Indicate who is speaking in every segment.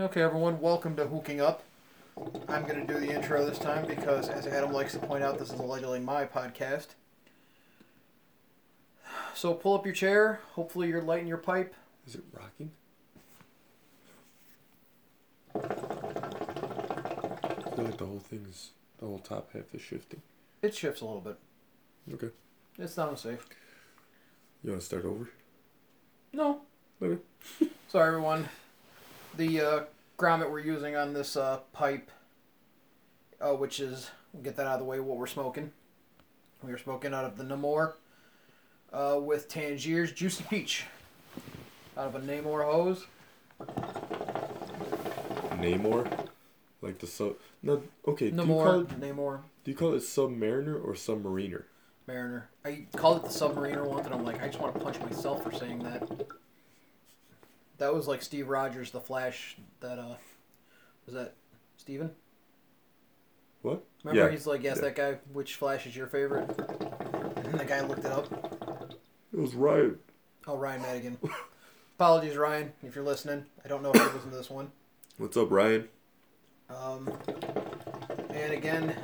Speaker 1: Okay, everyone, welcome to Hookahing Up. I'm going to do the intro this time because, as Adam likes to point out, this is allegedly my podcast. So pull up your chair. Hopefully, you're lighting your pipe.
Speaker 2: Is it rocking? I feel like the whole thing's the whole top half is shifting.
Speaker 1: It shifts a little bit.
Speaker 2: Okay.
Speaker 1: It's not unsafe.
Speaker 2: You want to start over?
Speaker 1: No.
Speaker 2: Okay.
Speaker 1: Sorry, everyone. The uh, grommet we're using on this uh, pipe, uh, which is, we'll get that out of the way, what we're smoking. We are smoking out of the Namor uh, with Tangier's Juicy Peach. Out of a Namor hose.
Speaker 2: Namor? Like the sub. No, okay. Do you,
Speaker 1: Namor,
Speaker 2: call it,
Speaker 1: Namor,
Speaker 2: do you call it Submariner or Submariner?
Speaker 1: Mariner. I called it the Submariner once, and I'm like, I just want to punch myself for saying that. That was like Steve Rogers, the Flash. That uh, was that Steven?
Speaker 2: What?
Speaker 1: Remember,
Speaker 2: Yeah.
Speaker 1: he's like, yes,
Speaker 2: Yeah.
Speaker 1: that guy. Which Flash is your favorite? And the guy looked it up.
Speaker 2: It was right.
Speaker 1: Oh, Ryan Madigan. Apologies, Ryan, if you're listening. I don't know if you listen to this one.
Speaker 2: What's up, Ryan?
Speaker 1: Um, and again,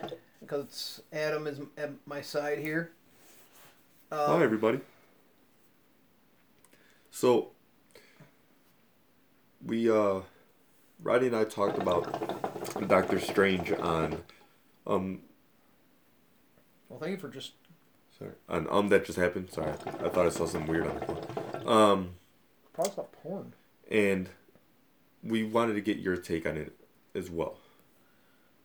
Speaker 1: because Adam is at my side here.
Speaker 2: Hi,
Speaker 1: Um,
Speaker 2: everybody. So, we, uh, Roddy and I talked about Doctor Strange on, um,
Speaker 1: well, thank you for just.
Speaker 2: sorry, on um that just happened. Sorry, I thought I saw something weird on the phone. Um,
Speaker 1: Probably about porn.
Speaker 2: and we wanted to get your take on it as well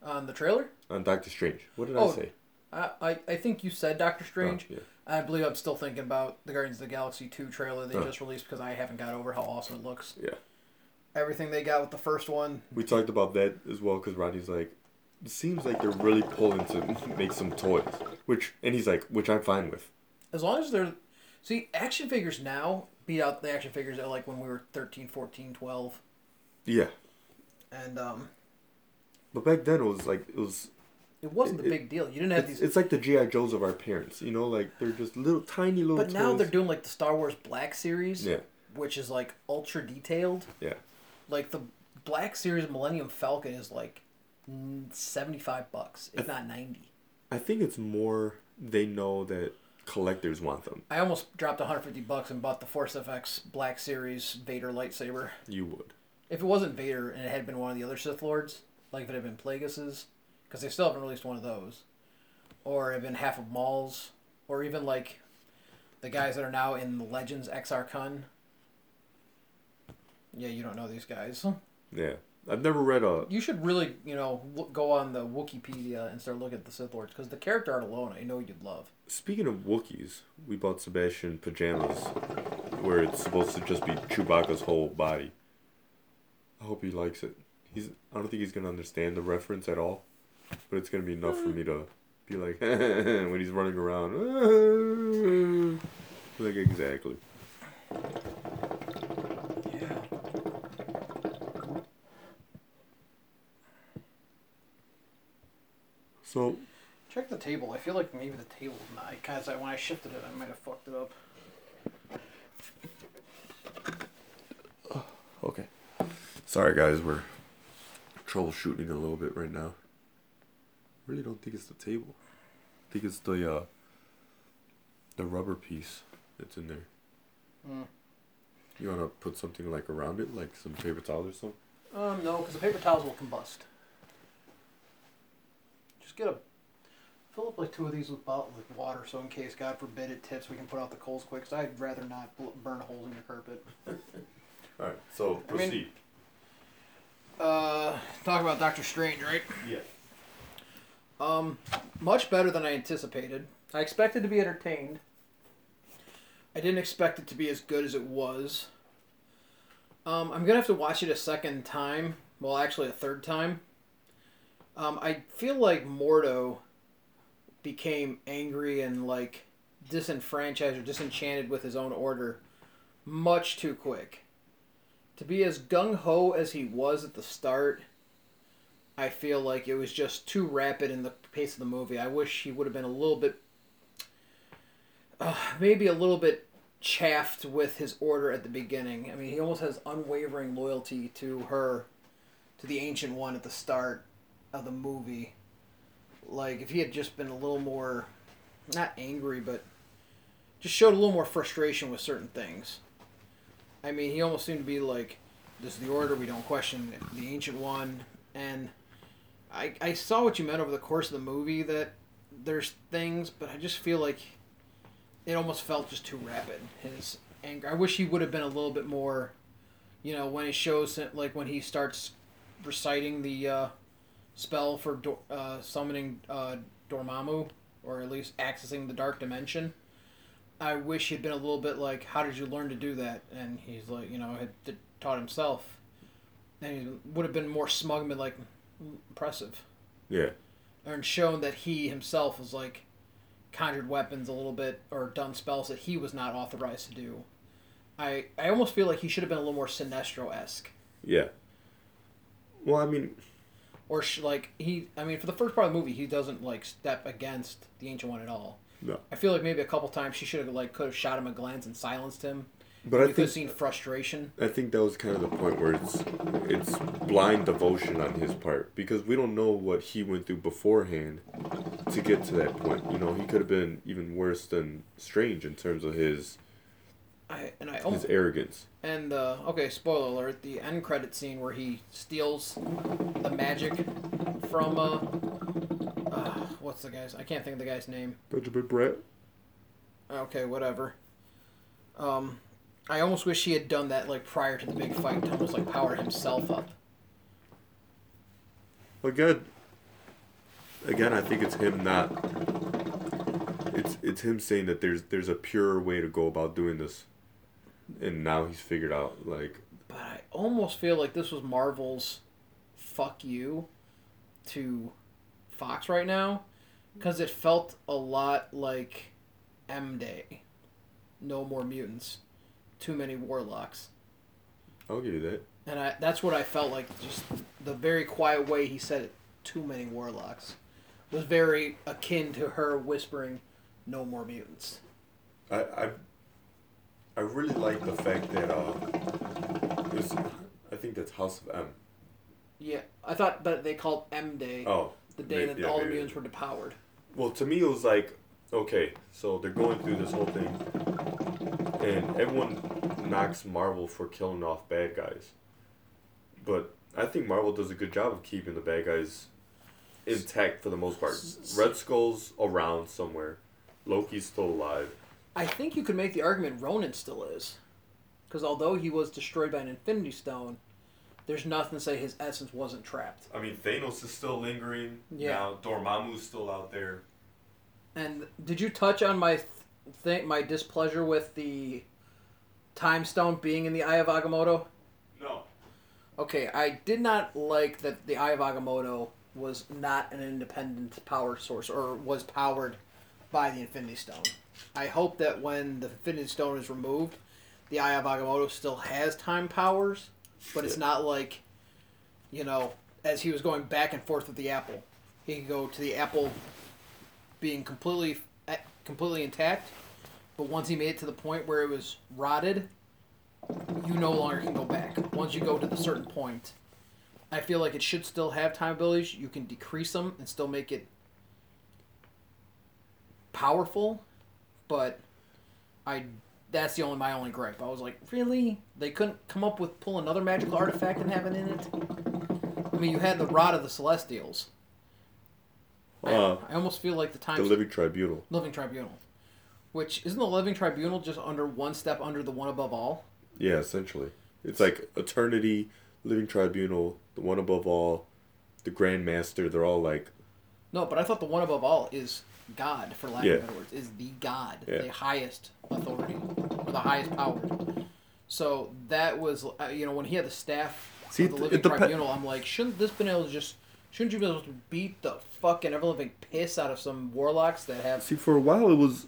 Speaker 1: On the trailer?
Speaker 2: on Doctor Strange. What did
Speaker 1: Oh,
Speaker 2: I say?
Speaker 1: I, I, I think you said Doctor Strange.
Speaker 2: Oh, yeah.
Speaker 1: I believe I'm still thinking about the Guardians of the Galaxy 2 trailer they
Speaker 2: Oh.
Speaker 1: just released because I haven't got over how awesome it looks.
Speaker 2: Yeah.
Speaker 1: Everything they got with the first one.
Speaker 2: We talked about that as well because Roddy's like, it seems like they're really pulling to make some toys, which and he's like, which I'm fine with.
Speaker 1: As long as they're. See, action figures now beat out the action figures that like when we were 13, 14, 12.
Speaker 2: Yeah,
Speaker 1: And um,
Speaker 2: but back then it was like it was.
Speaker 1: it wasn't a
Speaker 2: It-
Speaker 1: big deal. You didn't have
Speaker 2: It's,
Speaker 1: these.
Speaker 2: it's like the GI Joes of our parents, you know, like they're just little tiny little.
Speaker 1: But now
Speaker 2: toys.
Speaker 1: they're doing like the Star Wars Black Series,
Speaker 2: Yeah,
Speaker 1: which is like ultra detailed.
Speaker 2: yeah.
Speaker 1: Like the Black Series Millennium Falcon is like mm, 75 bucks, if not 90.
Speaker 2: I think it's more they know that collectors want them.
Speaker 1: I almost dropped 150 bucks and bought the Force FX Black Series Vader lightsaber.
Speaker 2: You would.
Speaker 1: If it wasn't Vader and it had been one of the other Sith Lords, like if it had been Plagueis's, because they still haven't released one of those, or been half of Maul's, or even like the guys that are now in the Legends Exar Kun. Yeah, you don't know these guys.
Speaker 2: Yeah, I've never read a.
Speaker 1: You should really, you know, look, go on the Wikipedia and start looking at the Sith Lords, because the character art alone, I know you'd love.
Speaker 2: Speaking of Wookiees, we bought Sebastian pajamas, where it's supposed to just be Chewbacca's whole body. I hope he likes it. He's. I don't think he's gonna understand the reference at all, but it's gonna be enough for me to be like when he's running around. like exactly.
Speaker 1: Yeah.
Speaker 2: So
Speaker 1: Check the table. I feel like maybe the table's not. Because when I shifted it, I might have fucked it up.
Speaker 2: okay. Sorry guys, we're troubleshooting a little bit right now. Really don't think it's the table. I think it's the uh the rubber piece that's in there.
Speaker 1: Mm.
Speaker 2: You wanna put something like around it, like some paper towel or something?
Speaker 1: Um, no, because the paper towels will combust. Just get a fill up like two of these with bottle with water, so in case God forbid it tips, we can put out the coals quick. Cause I'd rather not bl- burn holes in your carpet.
Speaker 2: Alright, so
Speaker 1: I mean-
Speaker 2: proceed.
Speaker 1: Uh, talk about Doctor Strange, right?
Speaker 2: yeah.
Speaker 1: Um, much better than I anticipated. I expected to be entertained. I didn't expect it to be as good as it was. Um, I'm gonna have to watch it a second time. Well, actually, a third time. Um, I feel like Mordo became angry and like disenfranchised or disenchanted with his own order much too quick. To be as gung ho as he was at the start, I feel like it was just too rapid in the pace of the movie. I wish he would have been a little bit, uh, maybe a little bit chaffed with his order at the beginning. I mean, he almost has unwavering loyalty to her, to the ancient one at the start of the movie. Like if he had just been a little more, not angry, but just showed a little more frustration with certain things. I mean, he almost seemed to be like, "This is the order. We don't question the ancient one." And I I saw what you meant over the course of the movie that there's things, but I just feel like it almost felt just too rapid. His anger. I wish he would have been a little bit more, you know, when he shows like when he starts reciting the uh, spell for uh, summoning uh, Dormammu, or at least accessing the dark dimension. I wish he'd been a little bit like, "How did you learn to do that?" And he's like, you know, had taught himself. And he would have been more smug and like, impressive,
Speaker 2: Yeah.
Speaker 1: and shown that he himself was like conjured weapons a little bit or done spells that he was not authorized to do. I I almost feel like he should have been a little more Sinestro esque.
Speaker 2: Yeah. Well, I mean,
Speaker 1: or sh- like he i mean for the first part of the movie he doesn't like step against the ancient one at all
Speaker 2: no.
Speaker 1: i feel like maybe a couple times she should have like could have shot him a glance and silenced him
Speaker 2: But I
Speaker 1: could
Speaker 2: think
Speaker 1: have seen frustration
Speaker 2: I think that was kind of the point where it's it's blind devotion on his part because we don't know what he went through beforehand to get to that point. You know, he could have been even worse than Strange in terms of his
Speaker 1: i and i
Speaker 2: his
Speaker 1: almost
Speaker 2: arrogance.
Speaker 1: and uh okay spoiler alert the end credit scene where he steals the magic from uh, uh what's the guy's i can't think of the guy's name
Speaker 2: Benjamin Bratt.
Speaker 1: okay whatever um i almost wish he had done that like prior to the big fight to almost like power himself up
Speaker 2: Again, again, I think it's him not. It's it's him saying that there's there's a purer way to go about doing this, and now he's figured out like
Speaker 1: But I almost feel like this was Marvel's fuck you to Fox right now because it felt a lot like M Day. No more mutants. Too many warlocks.
Speaker 2: I'll give you that.
Speaker 1: And I, that's what I felt like. Just the very quiet way he said it. Too many warlocks was very akin to her whispering, "No more mutants."
Speaker 2: I I, I really like the fact that uh, I think that's House of M.
Speaker 1: Yeah, I thought that they called M Day
Speaker 2: Oh,
Speaker 1: the day
Speaker 2: may-
Speaker 1: that
Speaker 2: yeah,
Speaker 1: all the
Speaker 2: maybe.
Speaker 1: mutants were depowered.
Speaker 2: Well, to me, it was like, okay, so they're going through this whole thing, and everyone knocks Marvel for killing off bad guys. But I think Marvel does a good job of keeping the bad guys intact for the most part. Red Skull's around somewhere. Loki's still alive.
Speaker 1: I think you could make the argument Ronan still is. Because although he was destroyed by an Infinity Stone, there's nothing to say his essence wasn't trapped.
Speaker 2: I mean, Thanos is still lingering.
Speaker 1: Yeah.
Speaker 2: Now Dormammu's still out there.
Speaker 1: And did you touch on my th- thing, my displeasure with the Time Stone being in the Eye of Agamotto?
Speaker 2: No.
Speaker 1: Okay, I did not like that the Eye of Agamotto was not an independent power source or was powered by the Infinity Stone. I hope that when the Infinity Stone is removed, the Eye of Agamotto still has time powers, but it's not like, you know, as he was going back and forth with the apple, he could go to the apple being completely eh, completely intact, but once he made it to the point where it was rotted, you no longer can go back. Once you go to the certain point, I feel like it should still have time abilities. You can decrease them and still make it powerful, but I that's the only my only gripe. I was like, really? They couldn't come up with pull another magical artifact and have it in it. I mean, you had the rod of the Celestials. I,
Speaker 2: Uh,
Speaker 1: I almost feel like the time
Speaker 2: the Living Tribunal.
Speaker 1: Living Tribunal, which isn't the Living Tribunal just under one step under the one above all.
Speaker 2: Yeah, essentially. It's like Eternity, Living Tribunal, the one above all, the Grand Master, they're all like
Speaker 1: No, but I thought the one above all is God, for lack
Speaker 2: Yeah.
Speaker 1: of better words, is the God,
Speaker 2: Yeah.
Speaker 1: the highest authority, or the highest power. So that was, uh, you know, when he had the staff
Speaker 2: See,
Speaker 1: of the Living Tribunal, I'm like, shouldn't this been able to just, shouldn't you be able to beat the fucking ever living piss out of some warlocks that have?
Speaker 2: See, for a while it was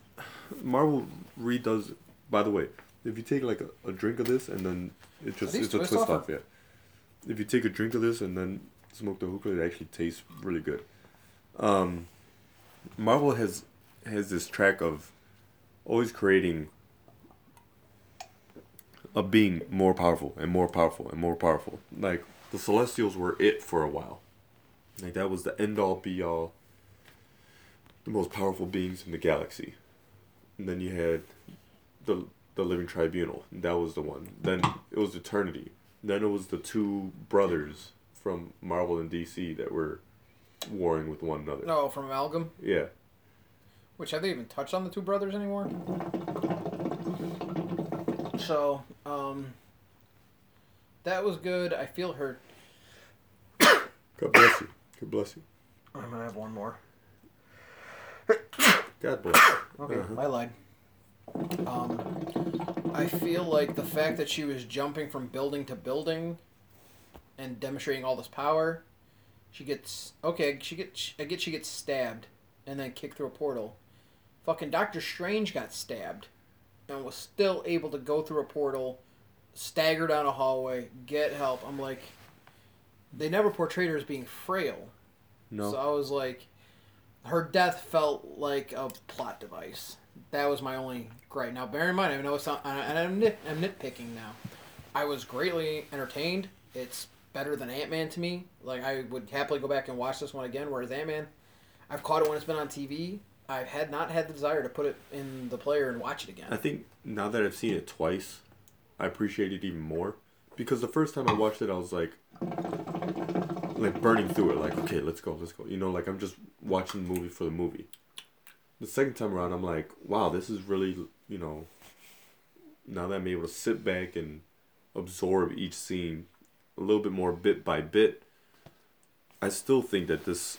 Speaker 2: Marvel redoes. By the way, if you take like a, a drink of this and then it just it's a
Speaker 1: twist
Speaker 2: twist
Speaker 1: off
Speaker 2: off, yeah. If you take a drink of this and then smoke the hookah, it actually tastes really good. Um, Marvel has has this track of always creating a being more powerful and more powerful and more powerful. Like the Celestials were it for a while. Like that was the end all be all. The most powerful beings in the galaxy. And then you had the the Living Tribunal. That was the one. Then it was Eternity. Then it was the two brothers from Marvel and DC that were warring with one another.
Speaker 1: No, from Amalgam.
Speaker 2: Yeah.
Speaker 1: Which have they even touched on the two brothers anymore? So, um, that was good. I feel hurt.
Speaker 2: God bless you. God bless you.
Speaker 1: I'm gonna have one more.
Speaker 2: God bless you.
Speaker 1: Okay,
Speaker 2: Uh-huh.
Speaker 1: I lied. Um, I feel like the fact that she was jumping from building to building and demonstrating all this power, she gets okay. She gets I get she gets stabbed and then kicked through a portal. Fucking Doctor Strange got stabbed and was still able to go through a portal, stagger down a hallway, get help. I'm like, they never portrayed her as being frail.
Speaker 2: No.
Speaker 1: So I was like, her death felt like a plot device. That was my only gripe. Now, bear in mind, I know it's not, and I'm, nit, I'm nitpicking now. I was greatly entertained. It's better than Ant Man to me. Like I would happily go back and watch this one again. Whereas Ant Man, I've caught it when it's been on TV. I've had not had the desire to put it in the player and watch it again.
Speaker 2: I think now that I've seen it twice, I appreciate it even more. Because the first time I watched it, I was like, like burning through it. Like, okay, let's go, let's go. You know, like I'm just watching the movie for the movie. The second time around, I'm like, wow, this is really, you know. Now that I'm able to sit back and absorb each scene a little bit more bit by bit, I still think that this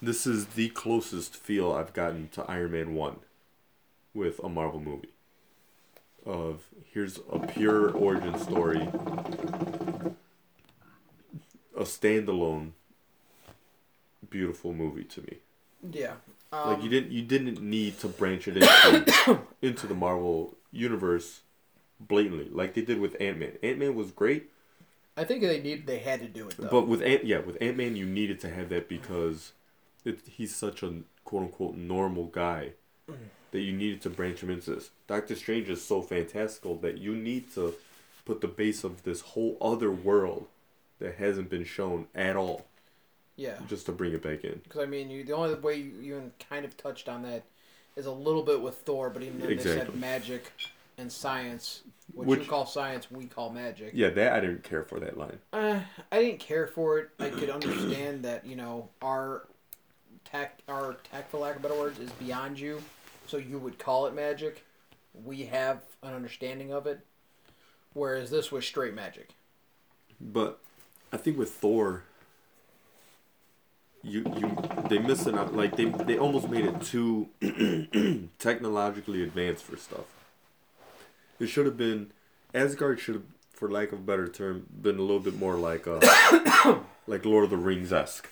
Speaker 2: this is the closest feel I've gotten to Iron Man 1 with a Marvel movie. Of here's a pure origin story, a standalone beautiful movie to me.
Speaker 1: yeah. Um,
Speaker 2: Like you didn't you didn't need to branch it into into the Marvel universe blatantly like they did with Ant-Man. Ant-Man was great,
Speaker 1: I think they need they had to do it though.
Speaker 2: but with Ant yeah, with Ant-Man you needed to have that because it, he's such a quote unquote normal guy that you needed to branch him into this. Doctor Strange is so fantastical that you need to put the base of this whole other world that hasn't been shown at all
Speaker 1: yeah.
Speaker 2: just to bring it back in.
Speaker 1: Because I mean, you the only way you even kind of touched on that is a little bit with Thor, but even then they said magic and science. What
Speaker 2: Which-
Speaker 1: you call science, we call magic.
Speaker 2: Yeah, that I didn't care for that line.
Speaker 1: Uh, I didn't care for it. I could understand that you know our tech, our tech, for lack of better words, is beyond you, so you would call it magic. We have an understanding of it, whereas this was straight magic.
Speaker 2: But I think with Thor, you you they missed it out. Like they they almost made it too technologically advanced for stuff. It should have been Asgard should have, for lack of a better term, been a little bit more like uh like Lord of the Rings esque.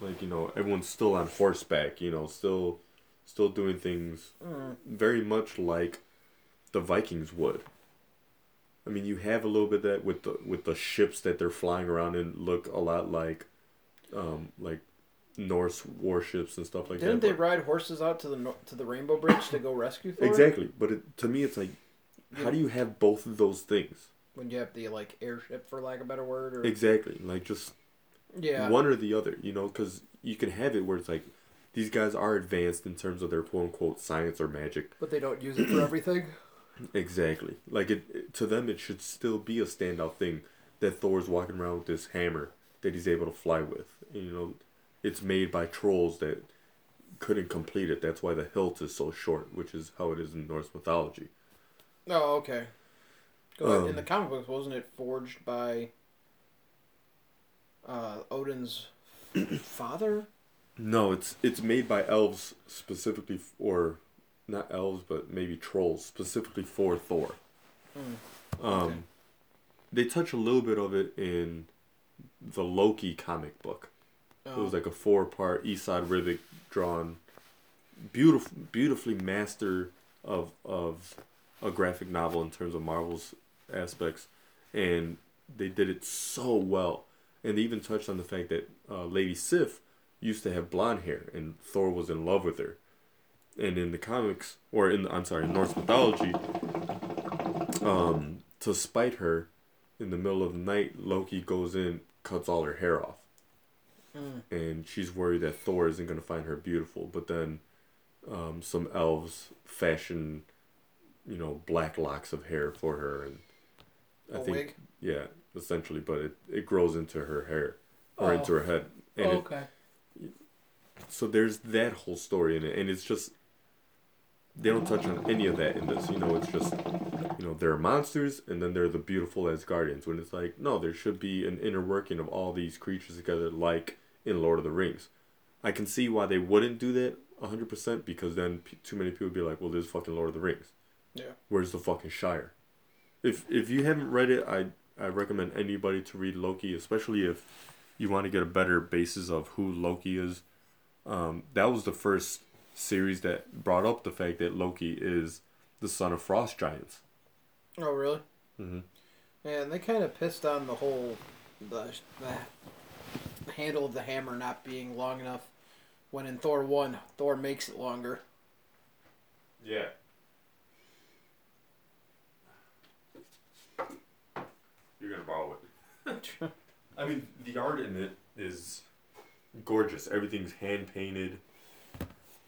Speaker 2: Like you know everyone's still on horseback. You know still still doing things very much like the Vikings would. I mean, you have a little bit of that with the with the ships that they're flying around and look a lot like, um, like Norse warships and stuff like that.
Speaker 1: Didn't
Speaker 2: they
Speaker 1: ride horses out to the to the Rainbow Bridge to go rescue Thor?
Speaker 2: exactly, but it, to me, it's like, how do you have both of those things?
Speaker 1: When you have the like airship, for lack of a better word, or
Speaker 2: Exactly, like just
Speaker 1: yeah,
Speaker 2: one or the other, you know, because you can have it where it's like, these guys are advanced in terms of their quote unquote science or magic.
Speaker 1: but they don't use it for everything.
Speaker 2: Exactly. Like it, it- to them, it should still be a standout thing that Thor's walking around with this hammer that he's able to fly with. And, you know, it's made by trolls that couldn't complete it. That's why the hilt is so short, which is how it is in Norse mythology.
Speaker 1: Oh, okay. 'Cause in
Speaker 2: Um,
Speaker 1: the comic books, wasn't it forged by uh, Odin's father?
Speaker 2: No, it's it's made by elves specifically, f- or not elves, but maybe trolls specifically for Thor.
Speaker 1: Hmm.
Speaker 2: Um,
Speaker 1: Okay.
Speaker 2: they touch a little bit of it in the Loki comic book. It was
Speaker 1: Oh.
Speaker 2: like a four part Esad Ribic drawn, beautiful, beautifully master of of a graphic novel in terms of Marvel's aspects, and they did it so well. And they even touched on the fact that uh, Lady Sif used to have blonde hair, and Thor was in love with her. And in the comics, or in the, I'm sorry, in Norse mythology, um, to spite her, in the middle of the night, Loki goes in, cuts all her hair off.
Speaker 1: Mm.
Speaker 2: And she's worried that Thor isn't going to find her beautiful. But then um, some elves fashion, you know, black locks of hair for her. And I
Speaker 1: A
Speaker 2: think,
Speaker 1: wig?
Speaker 2: yeah, essentially. But it, it grows into her hair or
Speaker 1: Oh.
Speaker 2: into her head. And it,
Speaker 1: okay.
Speaker 2: so there's that whole story in it. And it's just, they don't touch on any of that in this. You know, it's just, you know, there are monsters and then there are the beautiful Asgardians. When it's like, no, there should be an inner working of all these creatures together, like in Lord of the Rings. I can see why they wouldn't do that 100% because then p- too many people would be like, well, there's fucking Lord of the Rings.
Speaker 1: Yeah.
Speaker 2: Where's the fucking Shire? If if you haven't read it, I I recommend anybody to read Loki, especially if you want to get a better basis of who Loki is. Um, that was the first series that brought up the fact that Loki is the son of frost giants.
Speaker 1: Oh, really?
Speaker 2: Mm-hmm.
Speaker 1: Yeah, and they kind of pissed on the whole the, the handle of the hammer not being long enough. When in Thor one, Thor makes it longer.
Speaker 2: Yeah. You're gonna borrow it. I mean, the art in it is gorgeous. Everything's hand painted.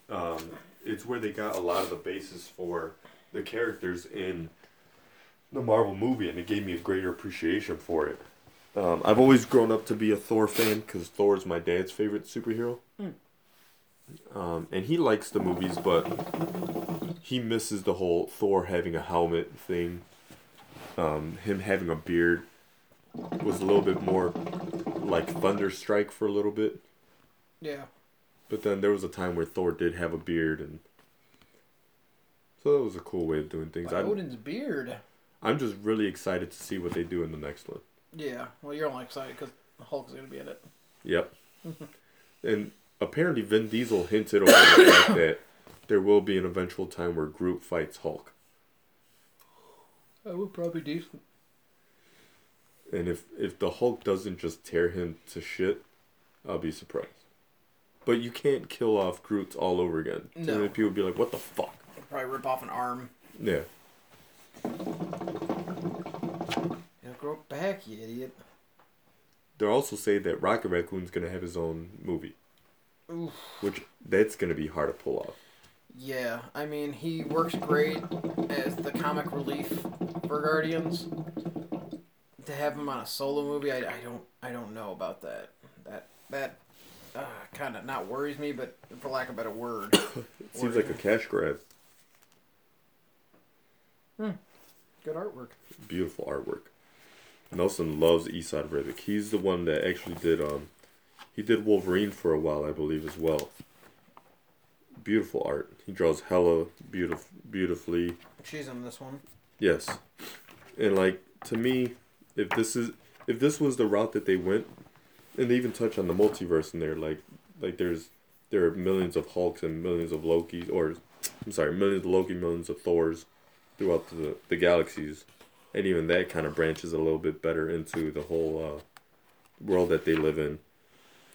Speaker 2: Um, it's where they got a lot of the basis for the characters in the Marvel movie, and it gave me a greater appreciation for it. Um, I've always grown up to be a Thor fan because Thor is my dad's favorite superhero. Um, and he likes the movies, but he misses the whole Thor having a helmet thing. Um, him having a beard was a little bit more like Thunderstrike for a little bit.
Speaker 1: Yeah.
Speaker 2: But then there was a time where Thor did have a beard, and so that was a cool way of doing things.
Speaker 1: Odin's beard.
Speaker 2: I'm just really excited to see what they do in the next one.
Speaker 1: Yeah. Well, you're only excited because Hulk's gonna be in it.
Speaker 2: Yep. and apparently Vin Diesel hinted over the fact that there will be an eventual time where Groot fights Hulk.
Speaker 1: That would probably decent.
Speaker 2: And if if the Hulk doesn't just tear him to shit, I'll be surprised. But you can't kill off Groot all over again. Too
Speaker 1: No.
Speaker 2: many people be like, "What the fuck?"
Speaker 1: Probably rip off an arm.
Speaker 2: Yeah.
Speaker 1: It'll grow back, you idiot.
Speaker 2: They're also say that Rocket Raccoon's gonna have his own movie,
Speaker 1: Oof.
Speaker 2: which that's gonna be hard to pull off.
Speaker 1: Yeah, I mean he works great as the comic relief for Guardians. To have him on a solo movie, I, I don't I don't know about that. That that uh, kind of not worries me, but for lack of a better word,
Speaker 2: It seems like a cash grab. Hmm.
Speaker 1: good artwork.
Speaker 2: Beautiful artwork. Nelson loves Esad Ribic. He's the one that actually did um he did Wolverine for a while, I believe, as well. Beautiful art. He draws hella beautiful beautifully.
Speaker 1: She's in this one.
Speaker 2: Yes. And like to me, if this is if this was the route that they went, and they even touch on the multiverse in there, like like there's there are millions of Hulks and millions of Lokis, or I'm sorry, millions of Loki, millions of Thors throughout the the galaxies, and even that kind of branches a little bit better into the whole uh, world that they live in,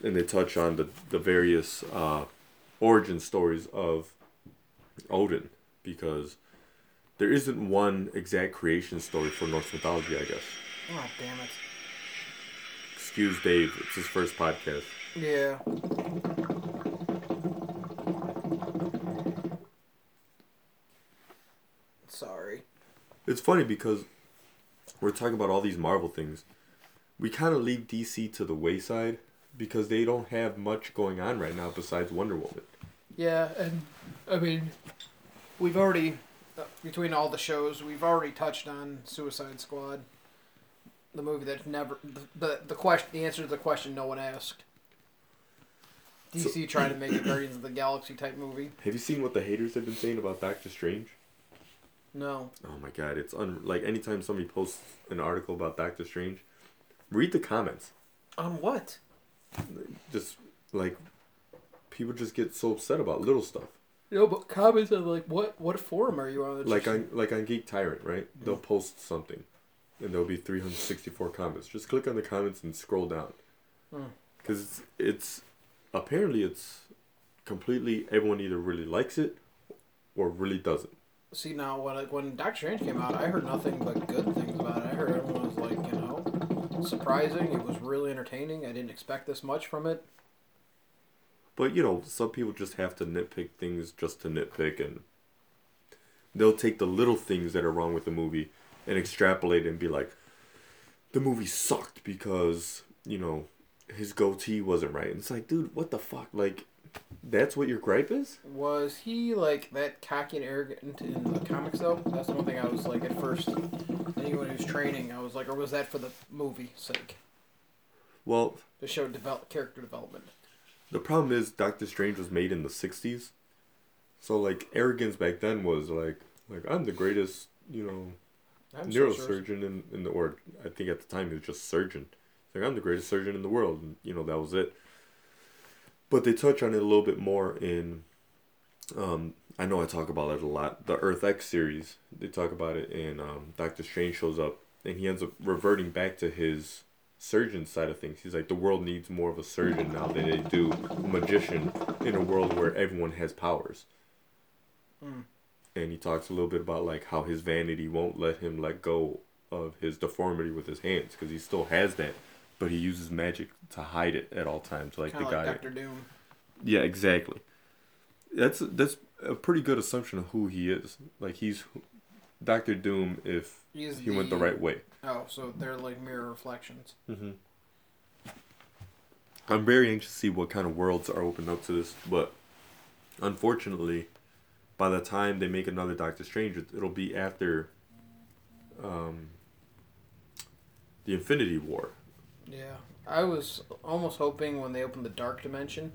Speaker 2: and they touch on the the various uh, origin stories of Odin because there isn't one exact creation story for Norse mythology, I guess.
Speaker 1: Oh damn it.
Speaker 2: Excuse Dave, it's his first podcast.
Speaker 1: Yeah. Sorry.
Speaker 2: It's funny because we're talking about all these Marvel things. We kind of leave DC to the wayside because they don't have much going on right now besides Wonder Woman.
Speaker 1: Yeah, and I mean, we've already between all the shows, we've already touched on Suicide Squad, the movie that never the the, question the answer to the question no one asked. DC trying to make a Guardians of the Galaxy type movie.
Speaker 2: Have you seen what the haters have been saying about Doctor Strange?
Speaker 1: No.
Speaker 2: Oh my god, it's un like anytime somebody posts an article about Doctor Strange, read the comments.
Speaker 1: On what?
Speaker 2: Just like people just get so upset about little stuff.
Speaker 1: No, but comments are like, what what forum are you on? It's
Speaker 2: like
Speaker 1: just-
Speaker 2: on like on Geek Tyrant, right? They'll post something, and there'll be three hundred sixty four comments. Just click on the comments and scroll down,
Speaker 1: Hmm.
Speaker 2: because it's, it's apparently it's completely everyone either really likes it or really doesn't.
Speaker 1: See now when I- when Doctor Strange came out, I heard nothing but good things about it. I heard everyone was like, you know, surprising. It was really entertaining. I didn't expect this much from it.
Speaker 2: But you know, some people just have to nitpick things just to nitpick, and they'll take the little things that are wrong with the movie and extrapolate and be like, the movie sucked because you know his goatee wasn't right. And it's like, dude, what the fuck? Like, that's what your gripe is?
Speaker 1: Was he like that cocky and arrogant in the comics though? That's the one thing I was like at first. Anyone who's training, I was like, or was that for the movie sake
Speaker 2: Well,
Speaker 1: to show develop character development?
Speaker 2: The problem is Doctor Strange was made in the '60s, so like arrogance back then was like, like I'm the greatest, you know,
Speaker 1: I'm so
Speaker 2: neurosurgeon in, in the or I think at the time he was just surgeon. Like I'm the greatest surgeon in the world, and you know that was it. But they touch on it a little bit more in. Um, I know I talk about it a lot. The Earth X series, they talk about it, and um, Doctor Strange shows up, and he ends up reverting back to his surgeon side of things. He's like, the world needs more of a surgeon now than they do a magician in a world where everyone has powers
Speaker 1: Mm.
Speaker 2: and he talks a little bit about like how his vanity won't let him let go of his deformity with his hands because he still has that, but he uses magic to hide it at all times, like
Speaker 1: Kind
Speaker 2: the
Speaker 1: of
Speaker 2: guy.
Speaker 1: Doctor Doom.
Speaker 2: Yeah, exactly. That's that's a pretty good assumption of who he is. Like he's Doctor Doom if
Speaker 1: He's
Speaker 2: he went the right way.
Speaker 1: Oh, so they're like mirror reflections.
Speaker 2: Mm-hmm. I'm very anxious to see what kind of worlds are opened up to this, but unfortunately, by the time they make another Doctor Strange, it- it'll be after um, the Infinity War.
Speaker 1: Yeah, I was almost hoping when they opened the Dark Dimension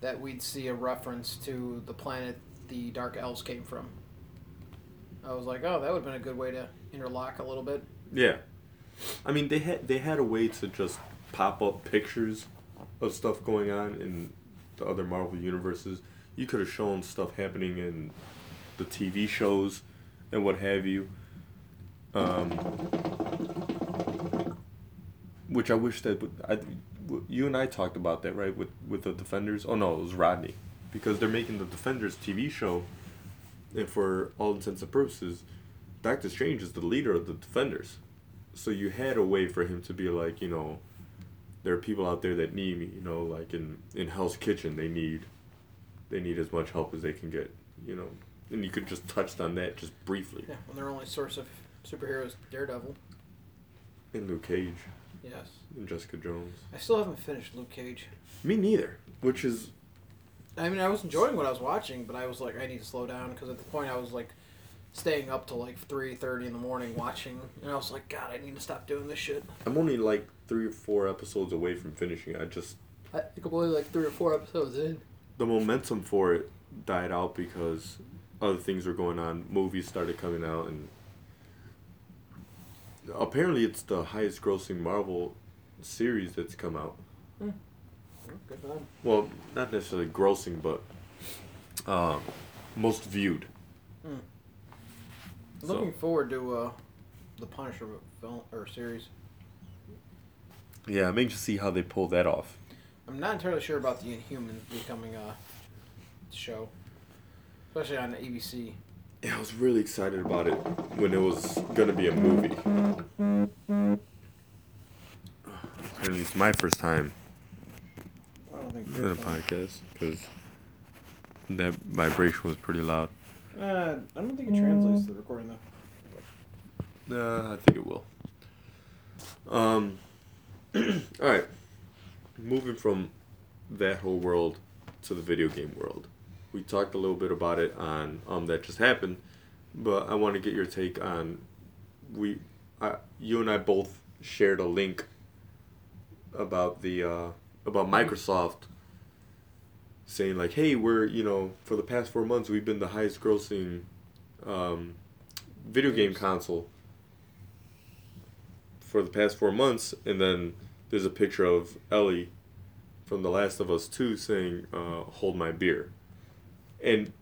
Speaker 1: that we'd see a reference to the planet the Dark Elves came from. I was like, oh, that would have been a good way to interlock a little bit.
Speaker 2: Yeah, I mean they had they had a way to just pop up pictures of stuff going on in the other Marvel universes. You could have shown stuff happening in the TV shows and what have you. Um, which I wish that I, you and I talked about that right with with the Defenders. Oh no, it was Rodney, because they're making the Defenders TV show, and for all intents and purposes, Doctor Strange is the leader of the Defenders. So you had a way for him to be like, you know, there are people out there that need me, you know, like in in Hell's Kitchen, they need they need as much help as they can get, you know. And you could just touched on that just briefly.
Speaker 1: Yeah, when their only source of superheroes Daredevil.
Speaker 2: And Luke Cage
Speaker 1: Yes.
Speaker 2: and Jessica Jones.
Speaker 1: I still haven't finished Luke Cage.
Speaker 2: Me neither. Which is
Speaker 1: I mean, I was enjoying what I was watching, but I was like, I need to slow down because at the point I was like staying up till like three thirty in the morning watching, and I was like, God, I need to stop doing this shit.
Speaker 2: I'm only like three or four episodes away from finishing. I just
Speaker 1: I think I'm only like three or four episodes in.
Speaker 2: the momentum for it died out because other things were going on. Movies started coming out, and apparently it's the highest grossing Marvel series that's come out.
Speaker 1: Good for them.
Speaker 2: Well, not necessarily grossing, but um, most viewed. So-
Speaker 1: Looking forward to uh, the Punisher film or series.
Speaker 2: Yeah, I'm anxious to see how they pull that off.
Speaker 1: I'm not entirely sure about the Inhumans becoming a show, especially on the ABC.
Speaker 2: Yeah, I was really excited about it when it was gonna be a movie. Apparently, it's my first time
Speaker 1: I don't think
Speaker 2: in a podcast because that vibration was pretty loud.
Speaker 1: Uh, I don't think it translates to the recording though.
Speaker 2: Uh, I think it will. Um, all right. Moving from that whole world to the video game world, we talked a little bit about it on um that just happened, but I want to get your take on we, I, you and I both shared a link about the uh, about Microsoft saying like, hey, we're you know for the past four months we've been the highest grossing um, video game console for the past four months, and then there's a picture of Ellie from The Last of Us Two saying, uh, "Hold my beer," and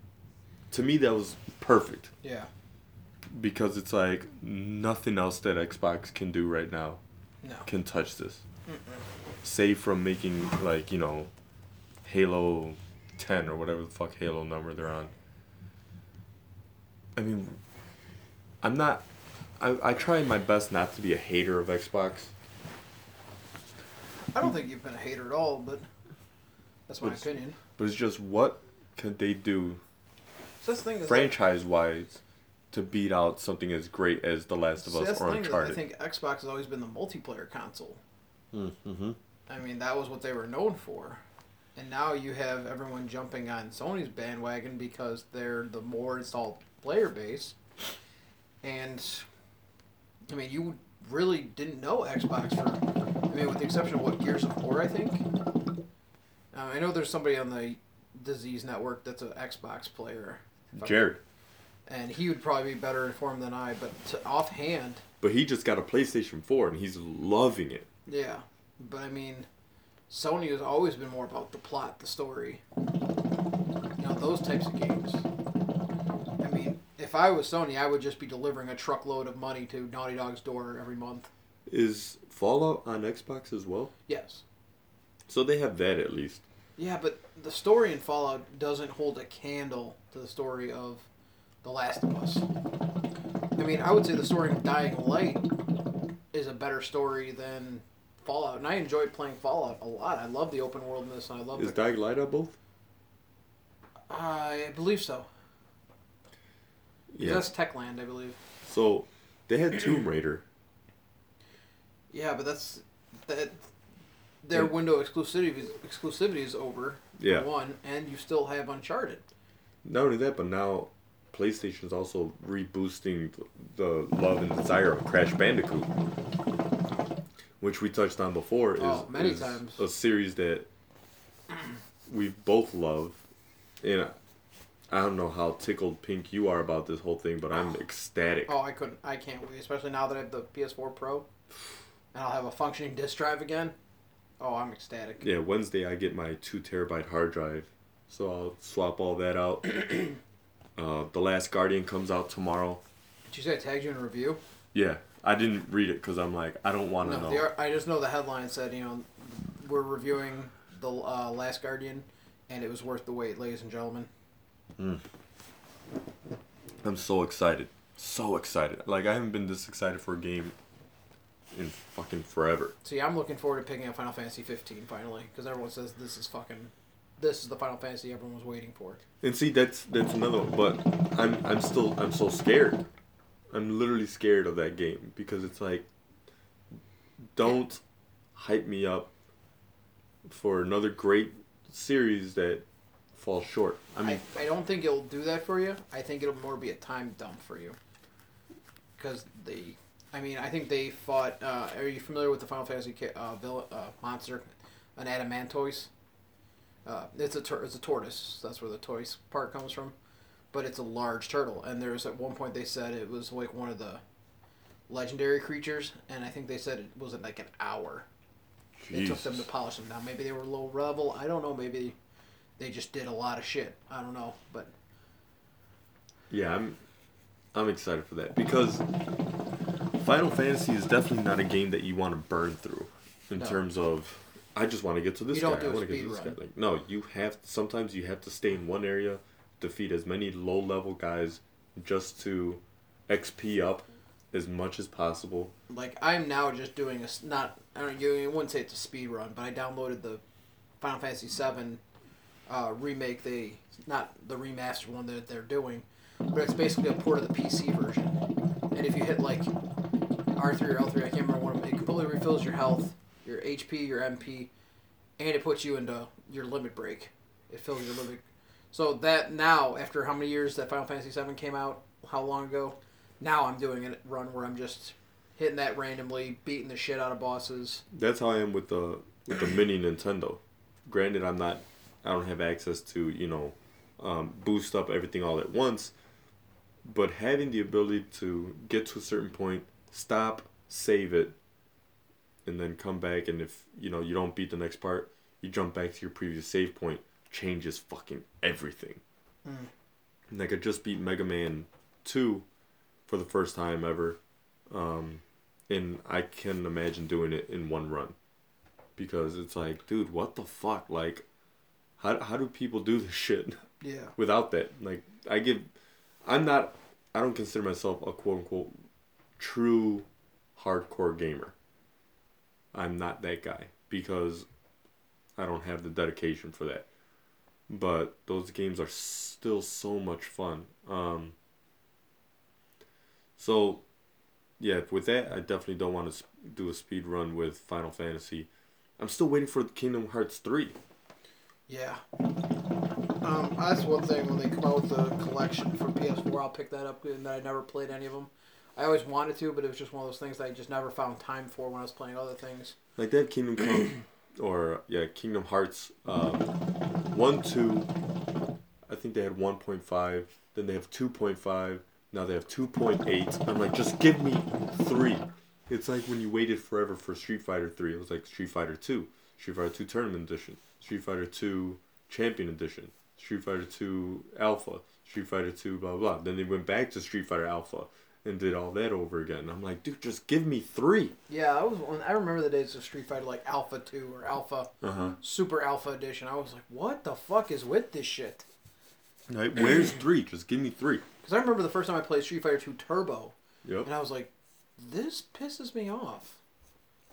Speaker 2: to me that was perfect
Speaker 1: Yeah.
Speaker 2: because it's like nothing else that Xbox can do right now
Speaker 1: No.
Speaker 2: can touch this,
Speaker 1: Mm-mm.
Speaker 2: Save from making like you know, Halo, ten or whatever the fuck Halo number they're on. I mean, I'm not. I, I try my best not to be a hater of Xbox,
Speaker 1: I don't think you've been a hater at all, but that's my
Speaker 2: But-
Speaker 1: opinion.
Speaker 2: But it's just what can they do
Speaker 1: So that's thing. Is
Speaker 2: franchise wise to beat out something as great as The Last of Us or
Speaker 1: is I think Xbox has always been the multiplayer console.
Speaker 2: Mm-hmm.
Speaker 1: I mean, that was what they were known for. And now you have everyone jumping on Sony's bandwagon because they're the more installed player base. And, I mean, you really didn't know Xbox for, I mean, with the exception of what, Gears of War, I think? Um, I know there's somebody on the Disease Network that's an Xbox player.
Speaker 2: Jared.
Speaker 1: And he would probably be better informed than I, but to, offhand,
Speaker 2: But he just got a PlayStation 4 and he's loving it.
Speaker 1: Yeah, but I mean, Sony has always been more about the plot, the story. You know, those types of games. I mean, if I was Sony, I would just be delivering a truckload of money to Naughty Dog's door every month.
Speaker 2: Is Fallout on Xbox as well?
Speaker 1: Yes.
Speaker 2: So they have that at least.
Speaker 1: Yeah, but the story in Fallout doesn't hold a candle to the story of The Last of Us. I mean, I would say the story of Dying Light is a better story than Fallout, and I enjoyed playing Fallout a lot. I love the open worldness, and I love
Speaker 2: Is
Speaker 1: the
Speaker 2: Dying Light on both?
Speaker 1: I believe so.
Speaker 2: Yeah.
Speaker 1: That's Techland, I believe.
Speaker 2: So they had Tomb Raider.
Speaker 1: Yeah, but that's that. Their
Speaker 2: Yeah.
Speaker 1: window exclusivity is, exclusivity is over.
Speaker 2: Yeah.
Speaker 1: One, and you still have Uncharted.
Speaker 2: Not only that, but now PlayStation is also reboosting the love and desire of Crash Bandicoot, which we touched on before. Is,
Speaker 1: Oh, many
Speaker 2: is
Speaker 1: times.
Speaker 2: a series that we both love, and I don't know how tickled pink you are about this whole thing, but I'm ecstatic.
Speaker 1: Oh, I couldn't. I can't wait, especially now that I have the PS4 Pro, and I'll have a functioning disc drive again. Oh, I'm ecstatic.
Speaker 2: Yeah, Wednesday I get my two terabyte hard drive, so I'll swap all that out. uh, the Last Guardian comes out tomorrow.
Speaker 1: Did you say I tagged you in a review?
Speaker 2: Yeah, I didn't read it because I'm like I don't want to
Speaker 1: No,
Speaker 2: know.
Speaker 1: I just know the headline said, you know, we're reviewing the uh, Last Guardian, and it was worth the wait, ladies and gentlemen.
Speaker 2: I'm so excited. So excited. Like I haven't been this excited for a game in fucking forever.
Speaker 1: See, I'm looking forward to picking up Final Fantasy 15 finally, because everyone says this is fucking, this is the Final Fantasy everyone was waiting for.
Speaker 2: And see that's that's another one. But I'm I'm still I'm so scared. I'm literally scared of that game because it's like don't hype me up for another great series that falls short. I mean
Speaker 1: I, I don't think it'll do that for you. I think it'll more be a time dump for you. Because they, I mean, I think they fought. Uh, are you familiar with the Final Fantasy uh, villain, uh, monster, an adamantoise? Uh, it's a tur- it's a tortoise. That's where the toys part comes from, but it's a large turtle. And there's at one point they said it was like one of the legendary creatures, and I think they said it was like an hour. It took them to polish them down. Maybe they were low level. I don't know. Maybe they just did a lot of shit. I don't know. But
Speaker 2: Yeah, I'm I'm excited for that because Final Fantasy is definitely not a game that you want to burn through in
Speaker 1: No.
Speaker 2: terms of I just want to get to this
Speaker 1: You
Speaker 2: guy.
Speaker 1: don't do
Speaker 2: I
Speaker 1: a
Speaker 2: want to get to this
Speaker 1: speed
Speaker 2: guy. Like no, you have sometimes you have to stay in one area, defeat as many low level guys just to XP up as much as possible.
Speaker 1: like I'm now just doing a not. I don't. You, wouldn't say it's a speed run, but I downloaded the Final Fantasy VII uh, remake. They not the remastered one that they're doing, but it's basically a port of the PC version. And if you hit like R three or L three, I can't remember one. It completely refills your health, your HP, your MP, and it puts you into your limit break. It fills your limit. So that now, after how many years that Final Fantasy VII came out, how long ago? Now I'm doing a run where I'm just hitting that randomly, beating the shit out of bosses.
Speaker 2: That's how I am with the with the mini Nintendo. Granted, I'm not, I don't have access to you know, um, boost up everything all at once. But having the ability to get to a certain point, stop, save it, and then come back, and if you know you don't beat the next part, you jump back to your previous save point, changes fucking everything.
Speaker 1: Mm.
Speaker 2: Like I just beat Mega Man two for the first time ever. Um, and I can imagine doing it in one run because it's like, dude, what the fuck? Like, how how do people do this shit
Speaker 1: Yeah.
Speaker 2: without that? Like, I give, I'm not, I don't consider myself a quote unquote true hardcore gamer. I'm not that guy because I don't have the dedication for that. But those games are still so much fun. Um, so, yeah, with that, I definitely don't want to do a speed run with Final Fantasy. I'm still waiting for Kingdom Hearts 3.
Speaker 1: Yeah. Um, that's one thing when they come out with the collection for PS4, I'll pick that up. And I never played any of them. I always wanted to, but it was just one of those things that I just never found time for when I was playing other things.
Speaker 2: Like that Kingdom Come, or yeah, Kingdom Hearts, um, one, two. I think they had one point five. Then they have two point five. Now they have two point eight. I'm like, just give me three. It's like when you waited forever for Street Fighter three. It was like Street Fighter two, Street Fighter two Tournament Edition, Street Fighter two Champion Edition, Street Fighter two Alpha, Street Fighter two blah blah. Then they went back to Street Fighter Alpha and did all that over again. I'm like, dude, just give me three.
Speaker 1: Yeah, I was. I remember the days of Street Fighter like Alpha Two or Alpha
Speaker 2: Uh huh.
Speaker 1: Super Alpha Edition. I was like, what the fuck is with this shit?
Speaker 2: Like, where's three? Just give me three.
Speaker 1: Because I remember the first time I played Street Fighter Two Turbo,
Speaker 2: Yep.
Speaker 1: and I was like, this pisses me off.